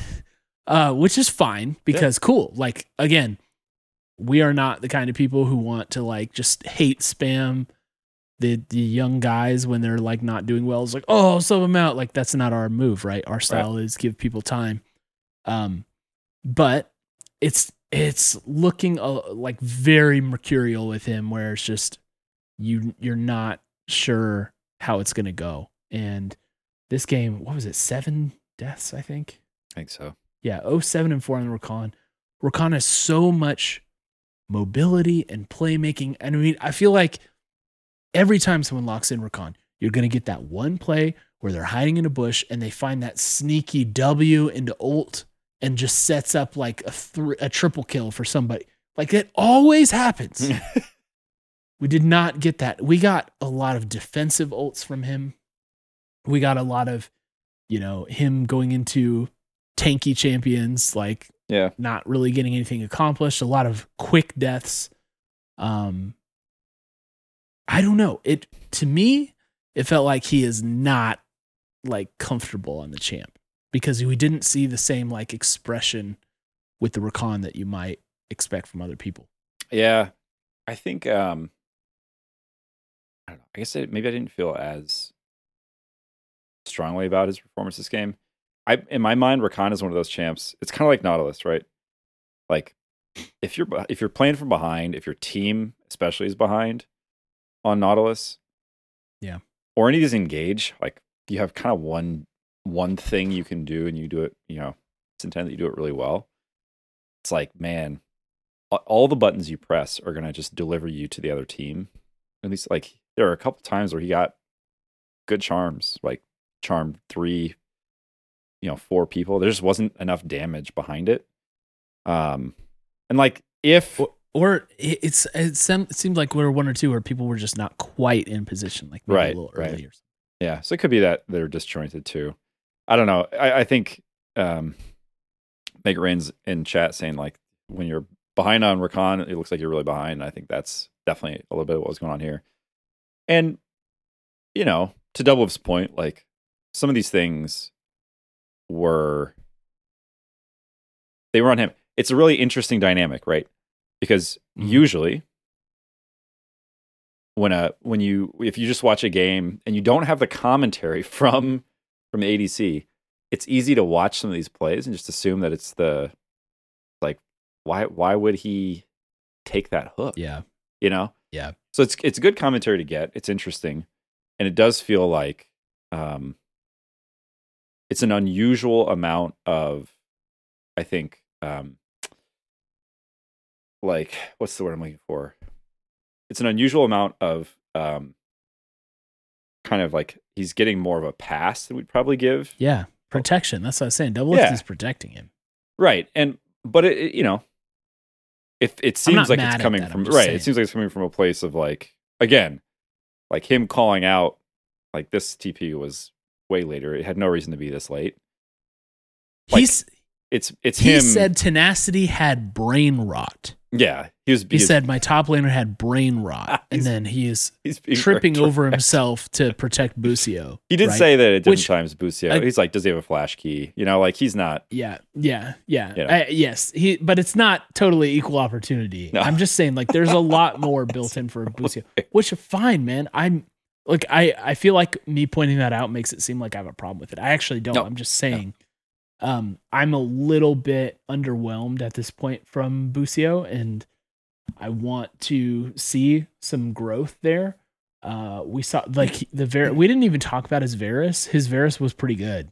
uh, which is fine because cool. Like again, we are not the kind of people who want to like just hate spam the the young guys when they're like not doing well. It's like, oh, sub them out. Like that's not our move, right? Our style is give people time. Um, but it's it's looking uh, like very mercurial with him, where it's just you you're not sure how it's gonna go. And this game, what was it? Seven deaths, I think. I think so. Yeah, oh seven and 4 on the Rakan. Rakan has so much mobility and playmaking. And I mean, I feel like every time someone locks in Rakan, you're going to get that one play where they're hiding in a bush and they find that sneaky W into ult and just sets up like a, thr a triple kill for somebody. Like it always happens. (laughs) we did not get that. We got a lot of defensive ults from him. We got a lot of, you know, him going into tanky champions, like yeah. not really getting anything accomplished. A lot of quick deaths. Um, I don't know. It to me, it felt like he is not like comfortable on the champ because we didn't see the same like expression with the Rakan that you might expect from other people. Yeah. I think um I don't know. I guess it, maybe I didn't feel as strongly about his performance this game. I in my mind, Rakan is one of those champs. It's kind of like Nautilus, right? Like if you're if you're playing from behind, if your team especially is behind on Nautilus, Yeah. or any of these engage, like you have kind of one one thing you can do, and you do it. You know, it's intended that you do it really well. It's like, man, all the buttons you press are gonna just deliver you to the other team. At least, like there are a couple times where he got good charms, like charmed three, you know, four people. There just wasn't enough damage behind it. Um, and like if Or, or it's it, sem- it seemed like we were one or two where people were just not quite in position, like maybe Right, a little right. Yeah, so it could be that they're disjointed too. I don't know. I, I think um Meg Rain's in chat saying like when you're behind on Rakan, it looks like you're really behind. I think that's definitely a little bit of what was going on here. And you know, to Double's point, like some of these things were they were on him. It's a really interesting dynamic, right? Because Mhm. usually when a when you if you just watch a game and you don't have the commentary (laughs) from from ADC, it's easy to watch some of these plays and just assume that it's the like why why would he take that hook? Yeah. You know? Yeah. So it's it's good commentary to get. It's interesting. And it does feel like um it's an unusual amount of I think um like what's the word I'm looking for? It's an unusual amount of um kind of like he's getting more of a pass than we'd probably give. Yeah. Protection. That's what I was saying. Double Yeah. is protecting him. Right. And but it, it- you know, if it seems like it's coming that, from right, saying. it seems like it's coming from a place of like again, like him calling out like this TP was way later. It had no reason to be this late. Like, He's It's it's he him. said tenacity had brain rot. yeah, he was. He was- said my top laner had brain rot, (laughs) and then he is (laughs) he's tripping over himself to protect Busio. He did right? say that at different Which- times. Busio, I- he's like, does he have a flash key? You know, like he's not. Yeah, yeah, yeah. You know. I- yes, he. But it's not totally equal opportunity. No. I'm just saying, like, there's a lot (laughs) more built in for Busio, which fine, man. I'm like, I I feel like me pointing that out makes it seem like I have a problem with it. I actually don't. No. I'm just saying. Um, I'm a little bit underwhelmed at this point from Busio, and I want to see some growth there. Uh, we saw like the Ver. We didn't even talk about his Varus. His Varus was pretty good.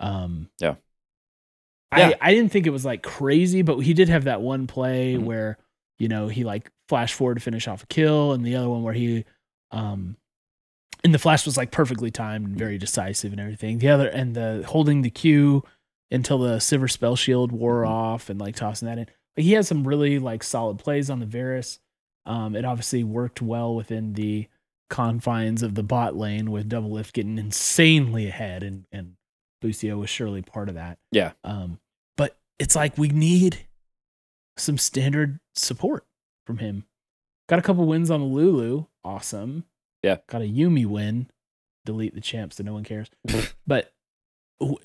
Um, Yeah. I Yeah. I didn't think it was like crazy, but he did have that one play Mhm. where you know he like flash forward to finish off a kill, and the other one where he, um, and the flash was like perfectly timed and very decisive and everything. The other and the holding the Q until the Sivir Spell Shield wore Mhm. off and like tossing that in. Like he had some really like solid plays on the Varus. Um, it obviously worked well within the confines of the bot lane with Doublelift getting insanely ahead and and Busio was surely part of that. Yeah. Um, but it's like we need some standard support from him. Got a couple wins on the Lulu. Awesome. Yeah. Got a Yuumi win. Delete the champ so no one cares. (laughs) but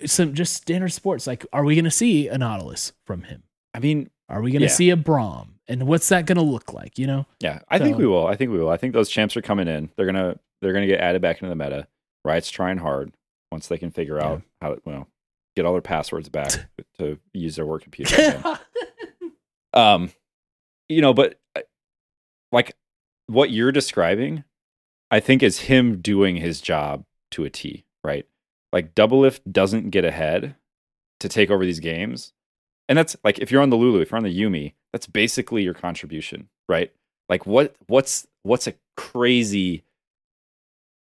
some just standard sports. Like, are we going to see a Nautilus from him? I mean, Are we going to Yeah. see a Braum? And what's that going to look like? You know? yeah, I think we will. I think we will. I think those champs are coming in. They're gonna they're gonna get added back into the meta. Riot's trying hard once they can figure Yeah. out how to well get all their passwords back to use their work computer. (laughs) um you know but uh, like what you're describing i think is him doing his job to a t right like Doublelift doesn't get ahead to take over these games and that's like if you're on the lulu if you're on the yuumi that's basically your contribution right like what what's what's a crazy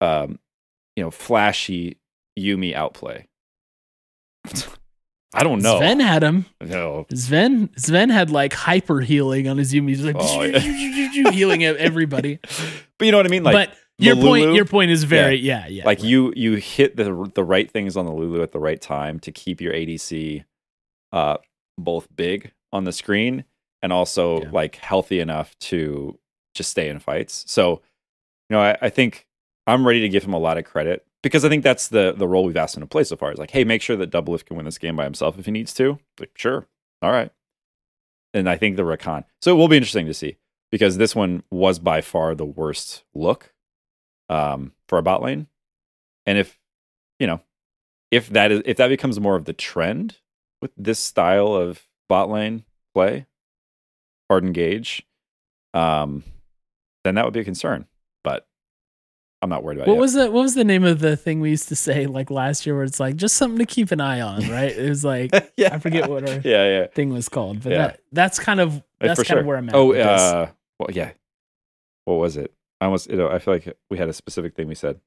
um you know flashy yuumi outplay (laughs) i don't know Sven had him. no Sven Sven had like hyper healing on his Yuumi. He's like Oh, (laughs) yeah. (laughs) healing everybody. but you know what i mean like but your the point, your point is very yeah, yeah. like right. you you hit the the right things on the Lulu at the right time to keep your ADC uh both big on the screen and also Yeah. like healthy enough to just stay in fights. So, you know, I, I think I'm ready to give him a lot of credit because I think that's the the role we've asked him to play so far. Is like, hey, make sure that Doublelift can win this game by himself if he needs to. Like, sure, all right. And I think the Rakan. So it will be interesting to see because this one was by far the worst look um, for a bot lane. And if you know, if that is if that becomes more of the trend with this style of bot lane play, hard engage, um, then that would be a concern. But I'm not worried about what it. was the what was the name of the thing we used to say like last year where it's like just something to keep an eye on, (laughs) right? It was like yeah, I forget what our Yeah, yeah. thing was called, but Yeah. that that's kind of that's for kind of where I'm at. Oh, uh, well, yeah. What was it? I almost. You know, I feel like we had a specific thing we said.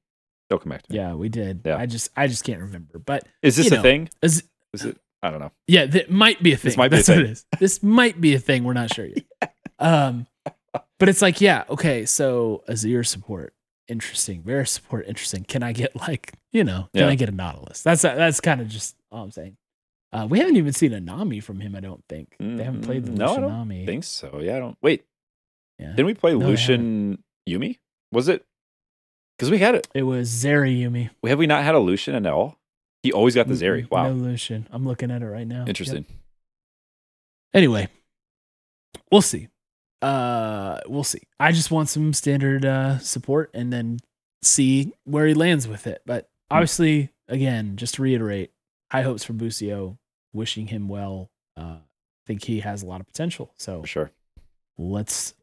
They'll come back to me. Yeah, we did. Yeah. I just I just can't remember. But Is this You a thing? is, Is it? I don't know. yeah, that might be a thing. This might be a That's what thing. it is. This might be a thing. We're not sure yet. (laughs) Um, but it's like, yeah, okay. So Azir support, interesting. Varus support, interesting. Can I get like, you know, can Yeah. I get a Nautilus? That's that's kind of just all I'm saying. Uh, we haven't even seen a Nami from him. I don't think they haven't played the Mm, no, I don't Nami. Think so? Yeah. I don't. Wait. Yeah. Didn't we play No, Lucian Yuumi? Was it? Because we had it. It was Zeri Yuumi. Have we not had a Lucian at all? He always got the Zeri. Wow. No Lucian. I'm looking at it right now. Yep. Interesting. Anyway, we'll see. Uh, we'll see. I just want some standard uh, support and then see where he lands with it. But obviously, again, just to reiterate, high hopes for Busio. Wishing him well. Uh, think he has a lot of potential. So For sure. let's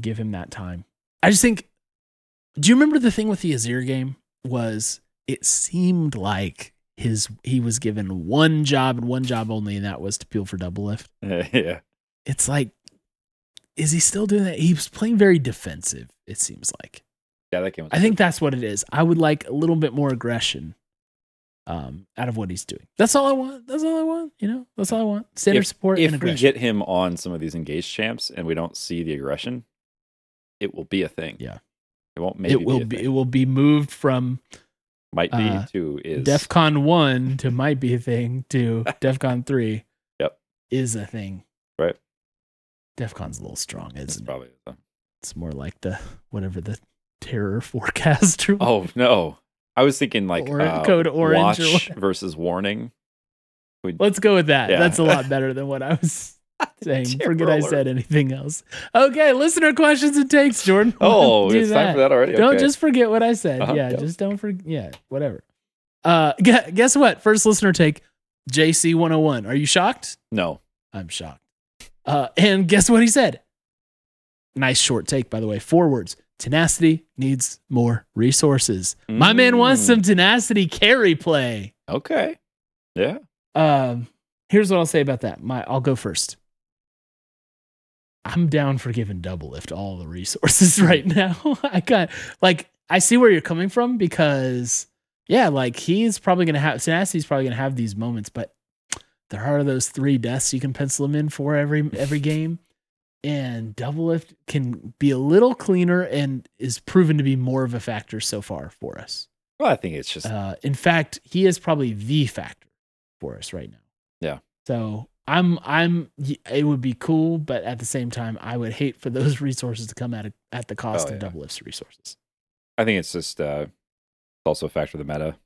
give him that time. I just think. Do you remember the thing with the Azir game? Was it seemed like his he was given one job and one job only, and that was to peel for Doublelift. (laughs) yeah. It's like, is he still doing that? He was playing very defensive. It seems like. Yeah. That came. I think that's what it is. I would like a little bit more aggression. Um, out of what he's doing. That's all I want. That's all I want. You know, that's all I want. Standard support and if we get him on some of these engaged champs and we don't see the aggression, it will be a thing. Yeah. It won't maybe it will be. Be. It will be moved from Might be uh, to is DEFCON one to (laughs) might be a thing to (laughs) DEFCON three. Yep. Is a thing. Right. DEFCON's a little strong, It's isn't it? probably. It's more like the whatever the terror (laughs) forecast or Oh no! I was thinking like Or- uh, code orange watch whatever. versus warning. Let's go with that. Yeah. That's a lot better than what I was (laughs) saying. Forget I said anything else. Okay, listener questions and takes, Jordan. (laughs) Oh, Do it's time for that already. Don't Okay. just forget what I said. Uh-huh, yeah, yep. just don't forget. Yeah, whatever. Uh, guess what? First listener take, JC 101. Are you shocked? no. I'm shocked. Uh, and guess what he said? Nice short take, by the way. Four words. Tenacity needs more resources. My man wants Mm. some tenacity carry play. Okay. Yeah. Um, here's what I'll say about that. My, I'll go first. I'm down for giving Doublelift all the resources (laughs) right now. (laughs) I got like I see where you're coming from because yeah, like he's probably gonna have Tenacity's probably gonna have these moments, but there are those three deaths you can pencil him in for every every game. And Doublelift can be a little cleaner and is proven to be more of a factor so far for us. Well, I think it's just Uh, in fact, he is probably the factor for us right now. Yeah. So I'm I'm it would be cool, but at the same time, I would hate for those (laughs) resources to come at a, at the cost Oh, of yeah. Doublelift's resources. I think it's just uh it's also a factor of the meta.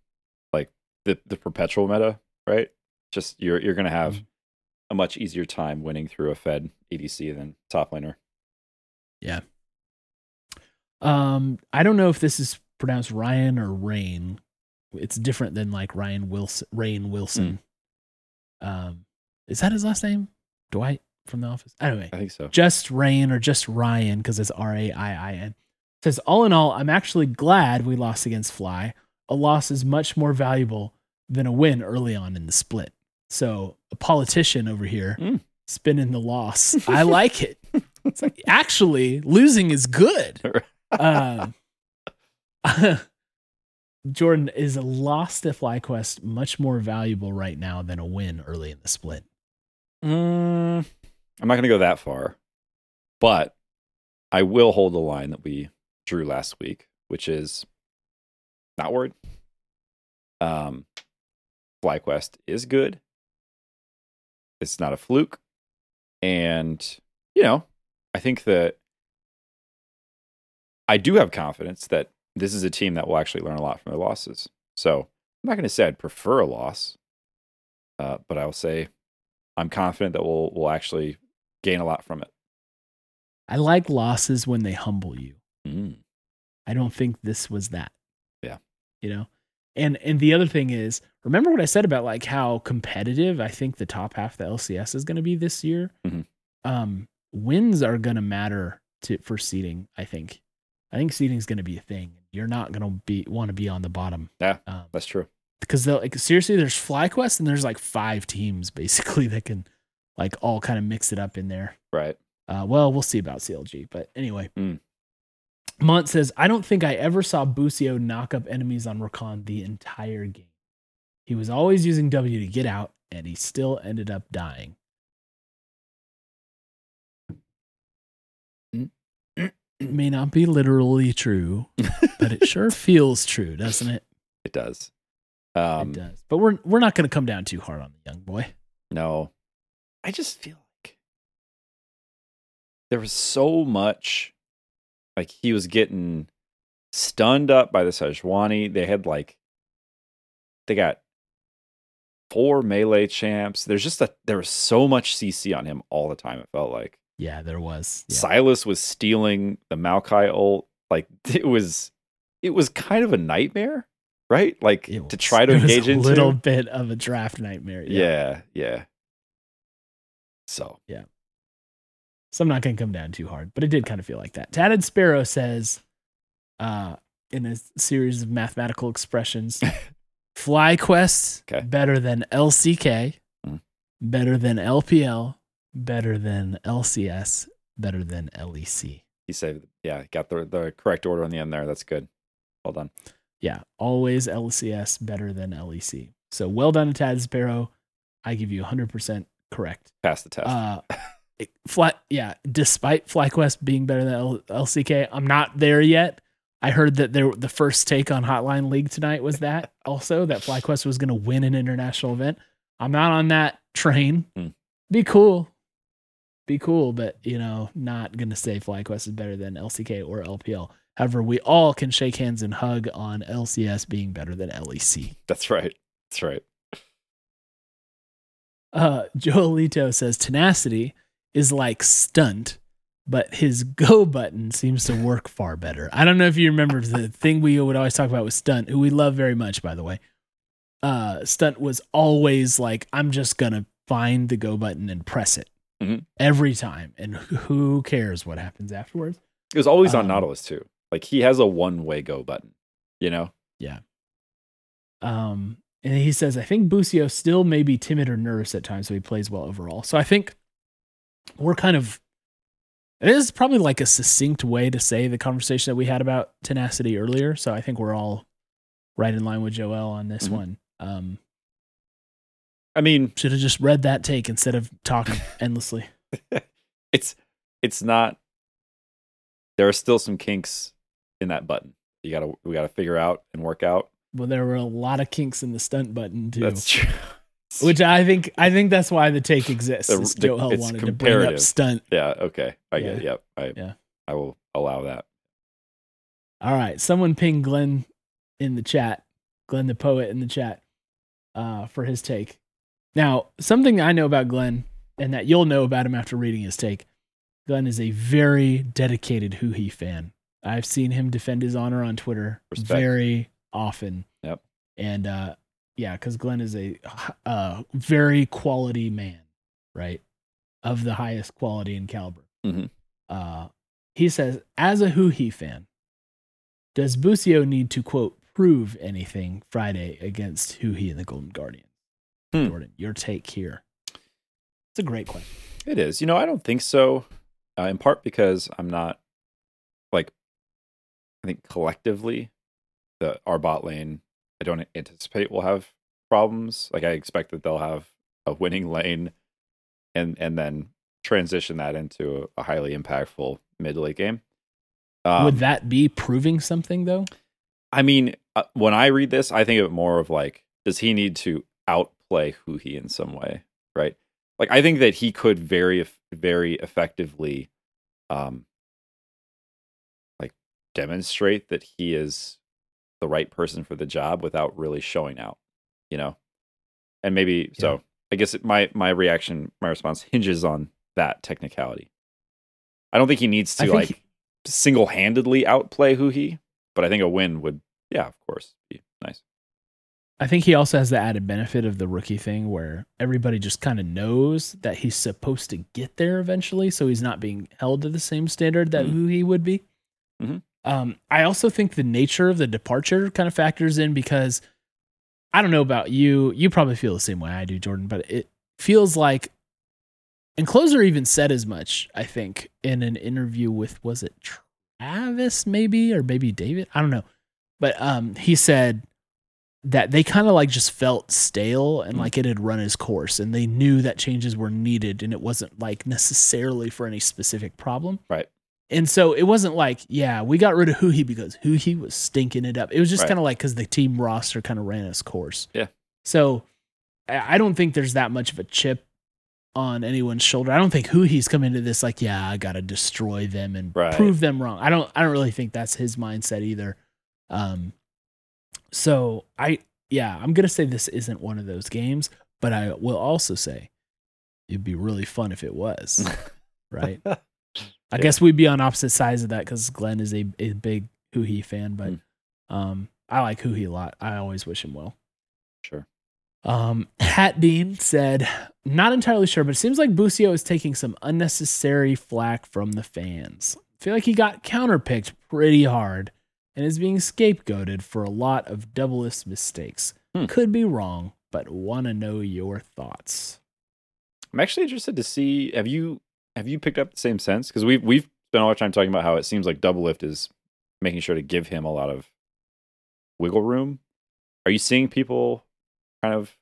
Like the the perpetual meta, right? Just you're you're gonna have Mhm. a much easier time winning through a Fed ADC than top laner. Yeah. Um, I don't know if this is pronounced Ryan or Rain. It's different than like Ryan Wilson, Rainn Wilson. Hmm. Um, is that his last name? Dwight from The Office. Anyway, I think so. just Rain or just Ryan because it's R A I I N. Says all in all, I'm actually glad we lost against Fly. A loss is much more valuable than a win early on in the split. So a politician over here Mm. spinning the loss. (laughs) I like it. It's like actually losing is good. (laughs) Um, (laughs) Jordan is a loss to FlyQuest much more valuable right now than a win early in the split. Mm, I'm not going to go that far, but I will hold the line that we drew last week, which is not worried. Um, FlyQuest is good. It's not a fluke, and you know, I think that I do have confidence that this is a team that will actually learn a lot from their losses. So I'm not going to say I'd prefer a loss, uh, but I will say I'm confident that we'll we'll actually gain a lot from it. I like losses when they humble you. Mm. I don't think this was that. Yeah. You know? And and the other thing is, remember what I said about like how competitive I think the top half of the LCS is going to be this year? Mhm. Um wins are going to matter to for seeding, I think. I think seeding is going to be a thing. You're not going to be want to be on the bottom. Yeah. Um, That's true. Because they'll like seriously there's FlyQuest and there's like five teams basically (laughs) that can like all kind of mix it up in there. Right. Uh, well, we'll see about CLG, but anyway. Mm. Mont says, I don't think I ever saw Busio knock up enemies on Rakan the entire game. He was always using W to get out, and he still ended up dying. It may not be literally true, but it sure (laughs) feels true, doesn't it? It does. Um, it does. But we're we're not going to come down too hard on the young boy. No, I just feel like there was so much. Like he was getting stunned up by the Sejuani. They had like they got four melee champs. There's just a there was so much CC on him all the time. It felt like Yeah, there was. Yeah. Sylas was stealing the Maokai ult. Like (laughs) it was, it was kind of a nightmare, right? Like It to try (laughs) to was engage a into. little bit of a draft nightmare. yeah, yeah. So yeah. So I'm not going to come down too hard, but it did kind of feel like that. Tatted Sparrow says, uh, in a series of mathematical expressions, (laughs) FlyQuest Okay. better than LCK, Mm. better than LPL, better than LCS, better than LEC. he said, yeah, got the the correct order on the end there. That's good. Well done. Yeah, always LCS better than LEC. So well done to Tatted Sparrow. I give you 100% correct. Pass the test. Uh, (laughs) fly, yeah. Despite FlyQuest being better than L- LCK, I'm not there yet. I heard that there the first take on Hotline League tonight was that (laughs) also that FlyQuest was going to win an international event. I'm not on that train. Hmm. Be cool, be cool, but you know, not going to say FlyQuest is better than LCK or LPL. However, we all can shake hands and hug on LCS being better than LEC. That's right. That's right. Uh, Joelito says tenacity is like stunt, but his go button seems to work far better. I don't know if you remember the (laughs) thing we would always talk about with stunt, who we love very much, by the way. Uh, stunt was always like, I'm just gonna find the go button and press it Mhm. every time, and who cares what happens afterwards? It was always on Um, Nautilus too. Like he has a one way go button. You know. Yeah. Um, and he says, I think Busio still may be timid or nervous at times, so he plays well overall. So I think we're kind of, it is probably like a succinct way to say the conversation that we had about tenacity earlier. So I think we're all right in line with Joel on this Mhm. one. Um, I mean, should have just read that take instead of talking endlessly. (laughs) it's it's not. There are still some kinks in that button. You gotta we gotta figure out and work out. Well, there were a lot of kinks in the stunt button too, That's true. (laughs) which I think I think that's why the take exists. The- Joel it's wanted to bring up stunt. yeah. Okay. I get. It. Yep. I Yeah. I will allow that. All right. Someone ping Glenn in the chat, Glenn the poet in the chat, uh, for his take. Now, something I know about Glenn and that you'll know about him after reading his take. Glenn is a very dedicated Huhi fan. I've seen him defend his honor on Twitter Respect. very often. Yep. And uh, yeah, because Glenn is a uh, very quality man, right? Of the highest quality and caliber. Mhm. Uh, he says, as a Huhi fan, does Busio need to quote prove anything Friday against Huhi and the Golden Guardian? Hmm. Jordan, your take here. It's a great question. It is. You know, I don't think so. Uh, in part because I'm not I think collectively the our bot lane I don't anticipate will have problems. Like I expect that they'll have a winning lane and and then transition that into a, a highly impactful mid late game. Um, Would that be proving something though? I mean, uh, when I read this, I think of it more of like, does he need to outplay Huhi in some way, right? Like, I think that he could very, very effectively, um, demonstrate that he is the right person for the job without really showing out, you know. And maybe so. I guess it, my my reaction, my response (laughs) hinges on that technicality. I don't think he needs to like single handedly outplay Huhi, but I think a win would, yeah, of course, be nice. I think he also has the added benefit of the rookie thing where everybody just kind of knows that he's supposed to get there eventually. So he's not being held to the same standard that Mhm. Huhi would be. Mhm. Um, I also think the nature of the departure kind of factors in because I don't know about you. You probably feel the same way I do, Jordan, but it feels like, and Closer even said as much, I think, in an interview with, was it Travis, maybe, or maybe David. I don't know. But um, he said that they kind of like just felt stale and Mm. like it had run its course, and they knew that changes were needed, and it wasn't like necessarily for any specific problem. Right. And so it wasn't like, yeah, we got rid of Huhi because Huhi was stinking it up. It was just Right. kind of like because the team roster kind of ran its course. Yeah. So I don't think there's that much of a chip on anyone's shoulder. I don't think Huhi's come into this like, yeah, I got to destroy them and Right. prove them wrong. I don't. I don't really think that's his mindset either. Um. So I, yeah, I'm gonna say this isn't one of those games, but I will also say it'd be really fun if it was. (laughs) right. I Yeah. guess we'd be on opposite sides of that because Glenn is a, a big Huhi fan, but Mm. um, I like Huhi a lot. I always wish him well. Sure. Um, Hat Dean said, not entirely sure, but it seems like Busio is taking some unnecessary flack from the fans. I feel like he got counterpicked pretty hard and is being scapegoated for a lot of doublest mistakes. Hmm. Could be wrong, but want to know your thoughts. I'm actually interested to see have you have you picked up the same sense because we've we've spent all our time talking about how it seems like Doublelift is making sure to give him a lot of wiggle room. Are you seeing people kind of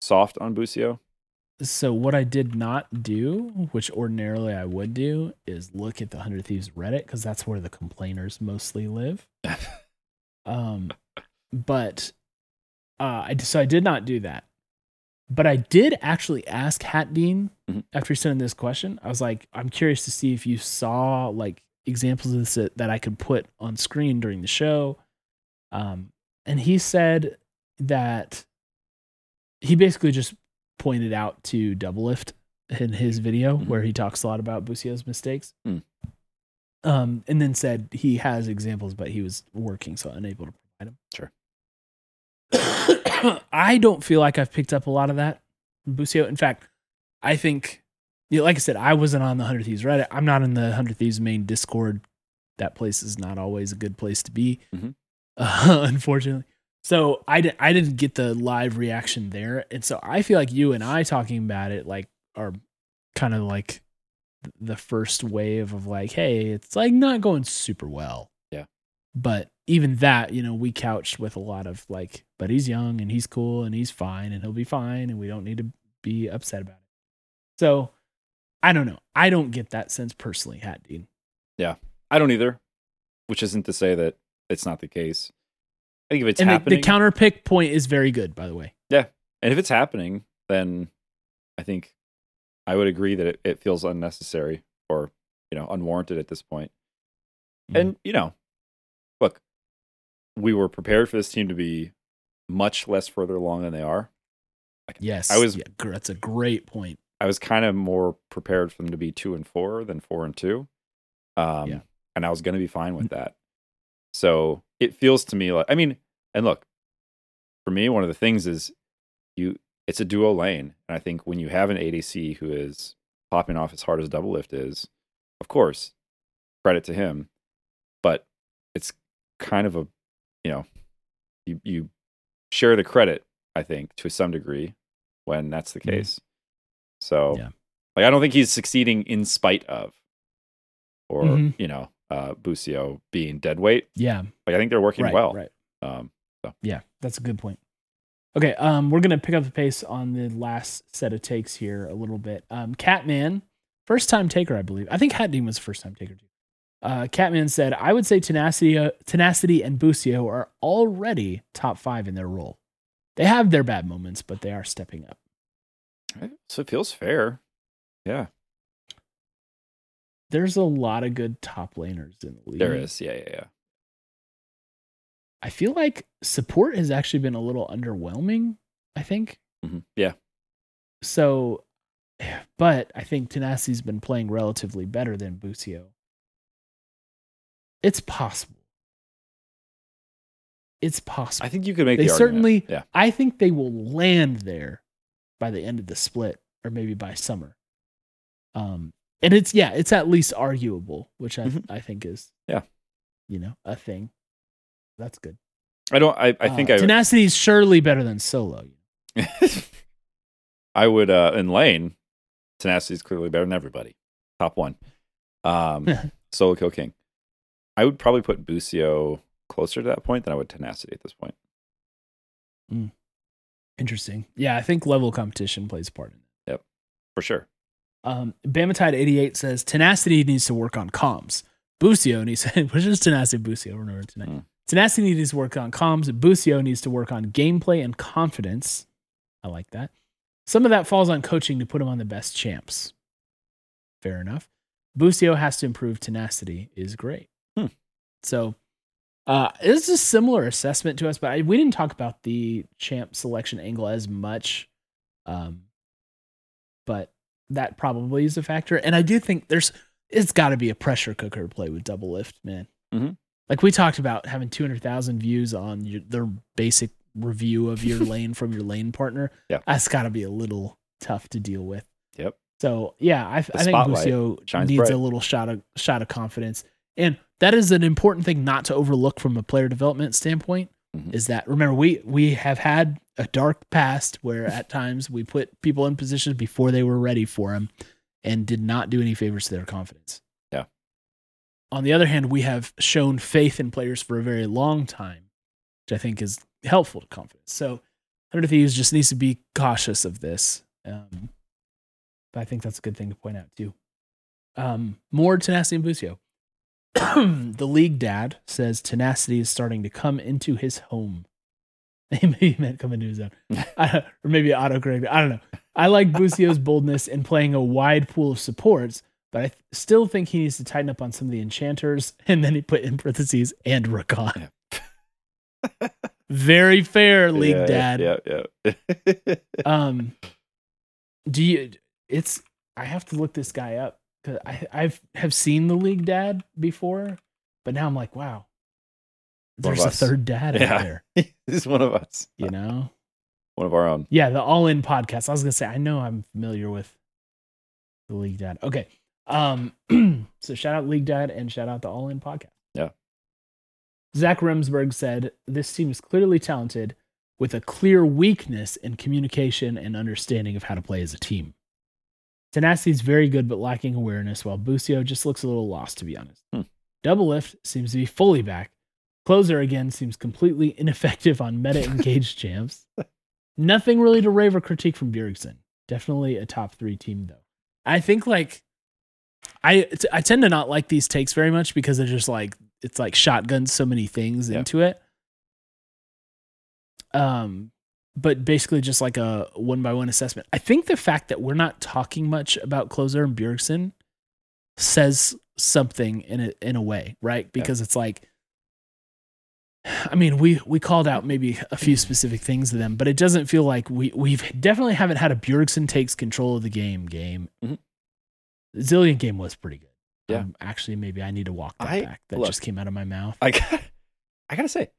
soft on Busio? So what I did not do, which ordinarily I would do, is look at the Hundred Thieves Reddit because that's where the complainers mostly live. (laughs) Um, but uh, I so I did not do that. But I did actually ask Hat Dean Mhm. after he sent in this question. I was like, I'm curious to see if you saw like examples of this that, I could put on screen during the show. Um, and he said that he basically just pointed out to Doublelift in his video Mhm. where he talks a lot about Busio's mistakes. Hmm. Um, and then said he has examples, but he was working, so unable to provide them. Sure. (coughs) I don't feel like I've picked up a lot of that Busio. In fact, I think, you know, like I said, I wasn't on the Hundred Thieves Reddit. I'm not in the Hundred Thieves main Discord. That place is not always a good place to be, Mhm. uh, (laughs) unfortunately. So I, di- I didn't get the live reaction there, and so I feel like you and I talking about it like are kind of like the first wave of like, hey, it's like not going super well. Yeah. But even that, you know, we couched with a lot of like, but he's young and he's cool and he's fine and he'll be fine and we don't need to be upset about it. So I don't know. I don't get that sense personally, Hat Dean. Yeah. I don't either, which isn't to say that it's not the case. I think if it's and the, happening, the counter pick point is very good, by the way. Yeah, and if it's happening, then I think I would agree that it, it feels unnecessary or you know unwarranted at this point. Mhm. And you know, look, we were prepared for this team to be much less further along than they are. Yes. I was- yeah, that's a great point. I was kind of more prepared for them to be two and four than four and two. Um, Yeah. and I was going to be fine with that. So it feels to me like, I mean, and look, for me, one of the things is you, it's a duo lane. And I think when you have an ADC who is popping off as hard as Doublelift is, of course, credit to him, but it's kind of a, you know, you, you share the credit, I think, to some degree when that's the Mhm. case. So, Yeah. like, I don't think he's succeeding in spite of, or Mhm. you know, uh, Busio being dead weight. Yeah. Like, I think they're working Right. well. Right. Um, Yeah, that's a good point. Okay, um, we're gonna pick up the pace on the last set of takes here a little bit. Um, Catman, first time taker, I believe. I think Hat Dean was first time taker too. Uh, Catman said, "I would say Tenacity, uh, Tenacity and Busio are already top five in their role. They have their bad moments, but they are stepping up. so it feels fair. Yeah, There's a lot of good top laners in the league. there is. Yeah, yeah, yeah. I feel like support has actually been a little underwhelming. I think hmm Yeah, so (sighs) but I think Tenacity's been playing relatively better than Busio. It's possible. It's possible. I think you could make it. they the certainly Yeah, I think they will land there by the end of the split or maybe by summer. Um and it's yeah, it's at least arguable, which I Mhm. I think is Yeah. you know, a thing. That's good. I don't. I, I think uh, I. Tenacity is surely better than Solo. (laughs) I would uh in lane, tenacity is clearly better than everybody. Top one. Um (laughs) solo kill king. I would probably put Busio closer to that point than I would Tenacity at this point. Interesting. Yeah, I think level competition plays a part in it. Yep, for sure. Um, Bamatide88 says Tenacity needs to work on comms. Busio needs (laughs) which is Tenacity Busio, remember tonight. Hmm. Tenacity needs to work on comms. Busio needs to work on gameplay and confidence. I like that. Some of that falls on coaching to put him on the best champs. Fair enough. Busio has to improve tenacity is great. So uh, it's a similar assessment to us, but I, we didn't talk about the champ selection angle as much. Um, but that probably is a factor. And I do think there's it's got to be a pressure cooker to play with Doublelift, man. Mhm. Like we talked about having 200,000 views on your, their basic review of your (laughs) lane from your lane partner. Yeah. That's got to be a little tough to deal with. Yep. So yeah, I, I think Busio needs bright. a little shot of shot of confidence, and that is an important thing not to overlook from a player development standpoint. Mhm. Is that remember we we have had a dark past where (laughs) at times we put people in positions before they were ready for them, and did not do any favors to their confidence. Yeah. On the other hand, we have shown faith in players for a very long time, which I think is helpful to confidence. So Hundred Thieves just needs to be cautious of this. Um, but I think that's a good thing to point out too. Um, more tenacity and Busio. (clears throat) the league dad says tenacity is starting to come into his home. Maybe (laughs) he meant come into his own, (laughs) or maybe autocorrect. I don't know. I like Busio's boldness in playing a wide pool of supports, but I th- still think he needs to tighten up on some of the enchanters. (laughs) And then he put in parentheses and Rakan. Very fair, league yeah, dad. Yeah, yeah. Um, do you? It's. I have to look this guy up because I I've have seen the league dad before, but now I'm like, wow, One there's a third dad Yeah. out there. (laughs) this is one of us. You know? One of our own. Yeah, the All In podcast. I was gonna say I know I'm familiar with the league dad. Okay. Um. (clears throat) so shout out league dad and shout out the All In podcast. Yeah. Zach Remsburg said this team is clearly talented with a clear weakness in communication and understanding of how to play as a team. Tenacity is very good but lacking awareness, while Busio just looks a little lost, to be honest. Hmm. Doublelift seems to be fully back. Closer again seems completely (laughs) ineffective on meta (laughs) engaged champs. Nothing really to rave or critique from Bjergsen. Definitely a top three team, though. I think like I I tend to not like these takes very much because they're just like it's like shotguns so many things into it. Um, but basically just like a one by one assessment. I think the fact that we're not talking much about Closer and Bjergsen says something in a in a way, right? Because it's like I mean, we we called out maybe a few specific things to them, but it doesn't feel like we we've definitely haven't had a Bjergsen takes control of the game game. Mhm. Zilean game was pretty good. Yeah. Um, actually, maybe I need to walk that I- back. That look. just came out of my mouth. I (laughs) got, I gotta say,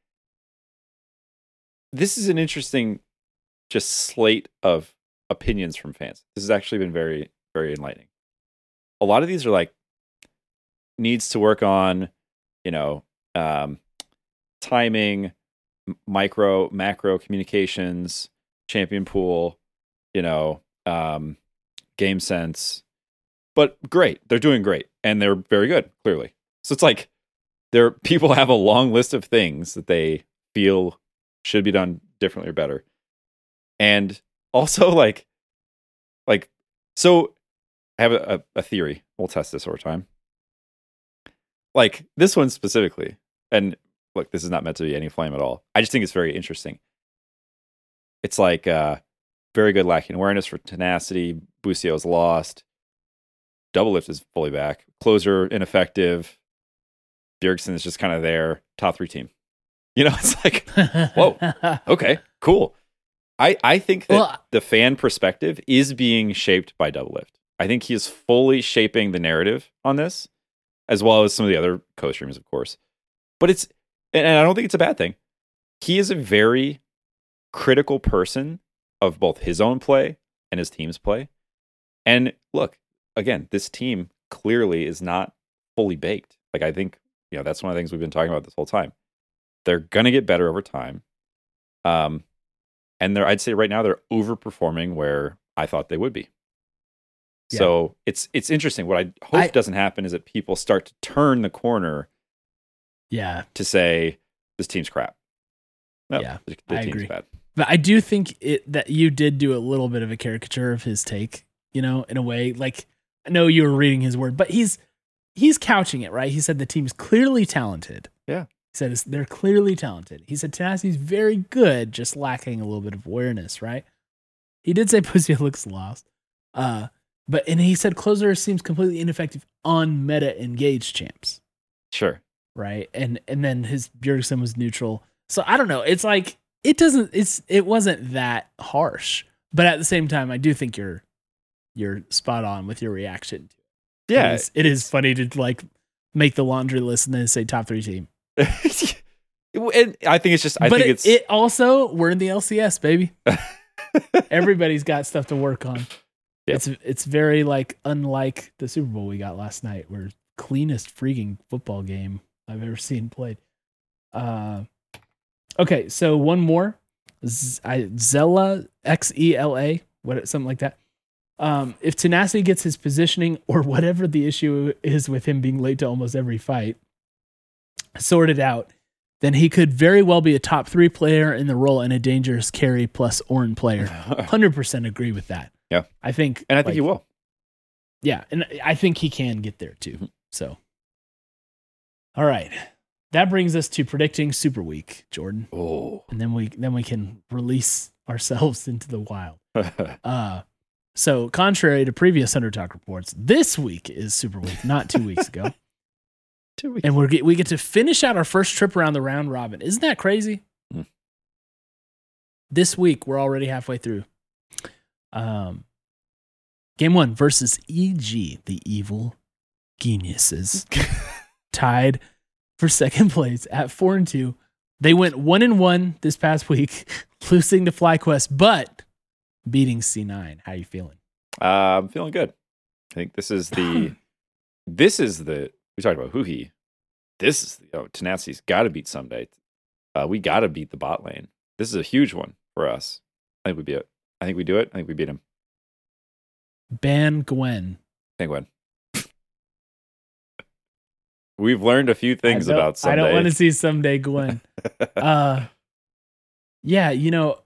this is an interesting, just slate of opinions from fans. This has actually been very, very enlightening. A lot of these are like needs to work on, you know, um, timing, micro, macro communications, champion pool, you know, um, game sense. But great, they're doing great, and they're very good. Clearly, so it's like there (laughs) people have a long list of things that they feel should be done differently or better and also (laughs) like like so i have a, a, theory. We'll test this over time. Like this one specifically and look this is not meant to be any flame at all. I just think it's very interesting. It's like uh very good lacking awareness for tenacity Busio's lost. Doublelift is fully back. Closer ineffective. Bjergsen is just kind of there, top three team. You know, (laughs) it's like, Whoa. okay, cool. I, I think that Well, the fan perspective is being shaped by Doublelift. I think he is fully shaping the narrative on this, as well as some of the other co-streamers, of course. But it's, and and I don't think it's a bad thing. He is a very critical person of both his own play and his team's play. And look, again, this team clearly is not fully baked. Like I think, you know, that's one of the things we've been talking about this whole time. They're gonna get better over time. Um, and they're I'd say right now they're overperforming where I thought they would be. Yeah. So it's it's interesting. What I hope I- doesn't happen is that people start to turn the corner Yeah. to say this team's crap. No, Yeah, the, the I team's agree. bad. But I do think it that you did do a little bit of a caricature of his take, you know, in a way. Like I know you were reading his word, but he's he's couching it, right? He said the team's clearly talented. Yeah. Said they're clearly talented. He said Tenacity's very good, just lacking a little bit of awareness, right? He did say (laughs) Busio looks lost. Uh but and he said closer seems completely ineffective on meta engaged champs Sure. right? And and then his Bjergsen was neutral. So I don't know. It's like it doesn't. It's it wasn't that harsh, but at the same time, I do think you're you're spot on with your reaction. to it. Yeah. it is, it is funny to like make the laundry list and then say top three team. (laughs) and I think it's just. I but think it, it's. it also we're in the LCS, baby. (laughs) Everybody's got stuff to work on. Yep. It's it's very like unlike the Super Bowl we got last night, where cleanest freaking football game I've ever seen played. Uh, okay, so one more, Z- I, Zella X E L A, what something like that. Um, if Tenacity gets his positioning or whatever the issue is with him being late to almost every fight sorted out, then he could very well be a top three player in the role and a dangerous carry plus Orn player. (laughs) Hundred percent agree with that. Yeah. I think, and I think like, he will. yeah, and I think he can get there too. Mhm. So, all right, that brings us to predicting Super Week, Jordan, Oh. and then we then we can release ourselves (laughs) into the wild. (laughs) Uh, so contrary to previous 100Talk reports, this week is Super Week, not two weeks ago, (laughs) Two weeks. and we get we get to finish out our first trip around the round robin. Isn't that crazy? Mm. This week we're already halfway through. Um, game one versus EG, the evil geniuses, (laughs) tied for second place at four and two. They went one and one this past week, (laughs) losing to FlyQuest, but beating C9. How are you feeling? Uh, I'm feeling good. I think this is the. (clears throat) this is the. We talked about Huhi. This is the. Oh, Tenacity's got to beat Ssumday. Uh, we got to beat the bot lane. This is a huge one for us. I think we beat it. I think we do it. I think we beat him. Ban Gwen. Penguin. (laughs) We've learned a few things about Ssumday. I don't want to see Ssumday Gwen. (laughs) uh, yeah, you know,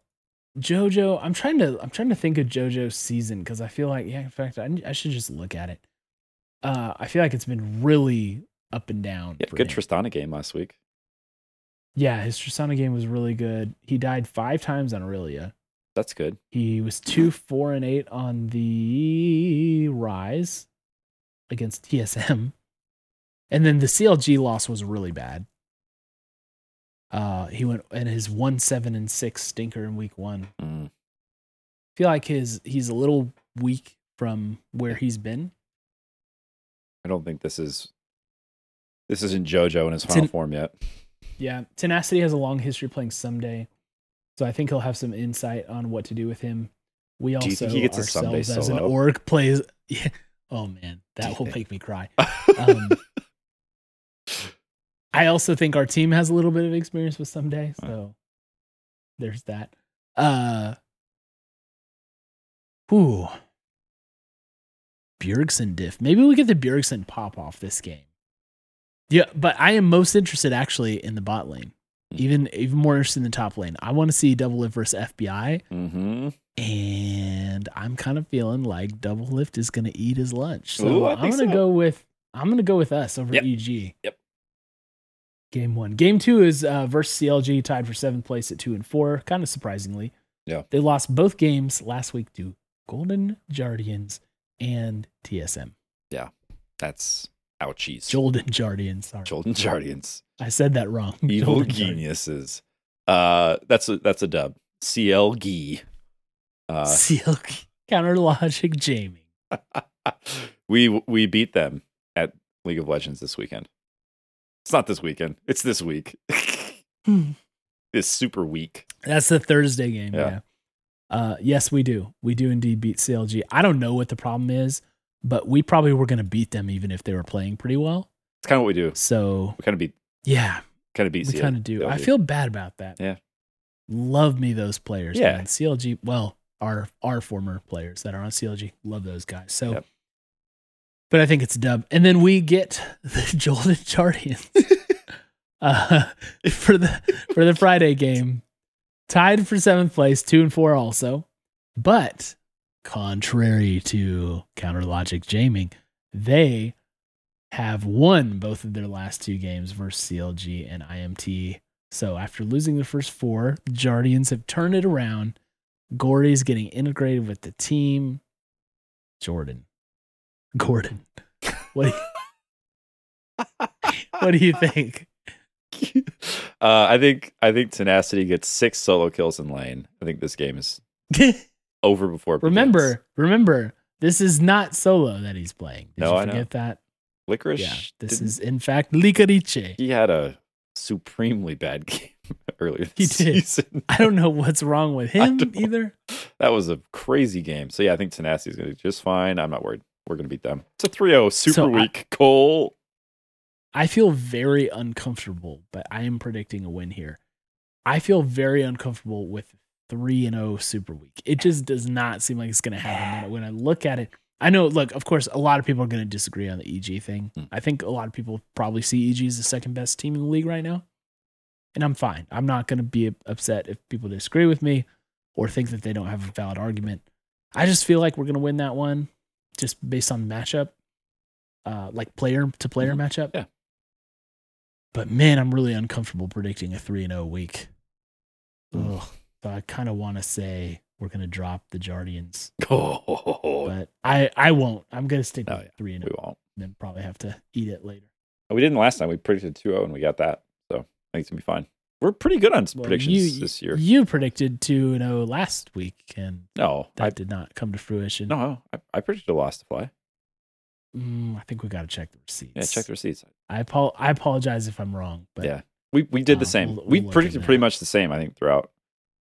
JoJo. I'm trying to. I'm trying to think of JoJo's season because I feel like, yeah, in fact, I, I should just look at it. Uh, I feel like it's been really up and down. yeah, good him. Tristana game last week. Yeah, his Tristana game was really good. He died five times on Aurelion. That's good. He was two, four, and eight on the Ryze against TSM. And then the CLG loss was really bad. Uh he went and his one, seven, and six stinker in week one. Mm. I feel like his he's a little weak from where he's been. I don't think this is. This isn't JoJo in his final in- form yet. Yeah. Tenacity has a long history playing Ssumday. So I think he'll have some insight on what to do with him. We also he gets ourselves as an solo? org plays (laughs) yeah. Oh man, that will make me cry. (laughs) Um, I also think our team has a little bit of experience with Ssumday, so there's that. Uh Whew. Bjergsen diff. Maybe we get the Bjergsen pop off this game. Yeah, but I am most interested actually in the bot lane. Hmm. Even even more interested in the top lane. I want to see Doublelift versus FBI, mm-hmm. and I'm kind of feeling like Doublelift is gonna eat his lunch. So Ooh, I'm gonna so. go with I'm gonna go with us over Yep. EG. Yep. Game one. Game two is uh, versus CLG, tied for seventh place at two and four. Kind of surprisingly. Yeah. They lost both games last week to Golden Jardians and TSM. Yeah, that's ouchies. Jolden Jardians. Sorry. Jolden Jardians. I said that wrong. (laughs) Evil Jolden geniuses. Uh, that's a that's a dub. CLG. Uh, (laughs) CLG. Counter logic Jamie. (laughs) we we beat them at League of Legends this weekend. It's not this weekend. It's this week. Hmm. It's super week. That's the Thursday game. Yeah. Yeah. Uh, yes, we do. We do indeed beat CLG. I don't know what the problem is, but we probably were going to beat them even if they were playing pretty well. It's kind of what we do. So We kind of beat yeah, kind of beat. we kind of do. I feel bad about that. Yeah. Love me those players. Yeah. Man. CLG. Well, our our former players that are on CLG. Love those guys. So. Yep. But I think it's a dub. And then we get (laughs) the Jolden Jardians. (laughs) uh, (laughs) for the for the Friday game, tied for seventh place, two and four also. But contrary to Counter Logic Jaming, they have won both of their last two games versus CLG and IMT. So after losing the first four, the Jardians have turned it around. Gori's getting integrated with the team. Jordan. Gordon. What do you, (laughs) what do you think? Uh, I think I think Tenacity gets six solo kills in lane. I think this game is (laughs) over before. It begins. remember, remember, this is not solo that he's playing. Did No, you I know. that? Licorice. Yeah, this is in fact Licorice. He had a supremely bad (laughs) game earlier He did. season. I don't know what's wrong with (laughs) him either. That was a crazy game. So yeah, I think Tenacity is going to do just fine. I'm not worried. We're going to beat them. It's a 3-0 super So I- week. Cole. I feel very uncomfortable, but I am predicting a win here. I feel very uncomfortable with 3 and 0 Super Week. It just does not seem like it's going to happen. When- I look at it, I know, look, of course, a lot of people are going to disagree on the EG thing. Hmm. I think a lot of people probably see EG as the second best team in the league right now. And I'm fine. I'm not going to be upset if people disagree with me or think that they don't have a valid argument. I just feel like we're going to win that one just based on matchup, uh, like player to player Mhm. matchup. Yeah. But man, I'm really uncomfortable predicting a 3 and 0 week. Mm. Ugh. So I kind of want to say we're going to drop the Jardians, (laughs) Oh, but I I won't. I'm going to stick Oh, with yeah. 3 and we 0 won't. and then probably have to eat it later. We didn't last time. We predicted 2-0 and we got that. So I think it's going to be fine. We're pretty good on Well, predictions you, this year. You predicted 2 and 0 last week and no, that I, did not come to fruition. no, I, I predicted a loss to fly. Mm, I think we got to check the receipts. Yeah, check the receipts. I apo- I apologize if I'm wrong, but Yeah. We we did the Uh, same. we'll- we we'll look predicted pretty much the same, I think, throughout.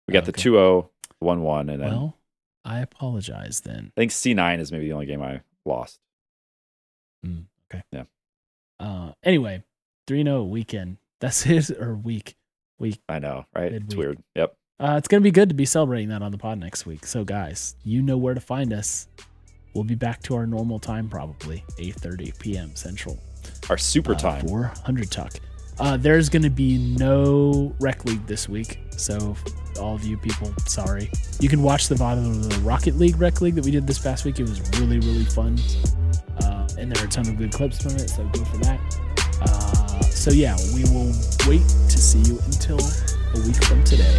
We got the Okay. 2-0, 1-1, and then well, I apologize then. I think C9 is maybe the only game I lost. Mm, okay. Yeah. Uh, anyway, 3 0 weekend. (laughs) That's his or week. Week. I know, right? It's weird. Yep. Uh, it's going to be good to be celebrating that on the pod next week. So, guys, you know where to find us. We'll be back to our normal time, probably 8:30 p.m. Central. Our super uh, time. for 100 Talk. Uh, there's going to be no Rec League this week. So, all of you people, sorry. You can watch the bottom of the Rocket League Rec League that we did this past week. It was really, really fun. Uh, and there are a ton of good clips from it. So, go for that. Uh, so, yeah, we will wait to see you until a week from today.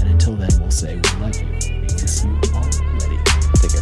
And until then, we'll say we love you. We miss you already. Take care.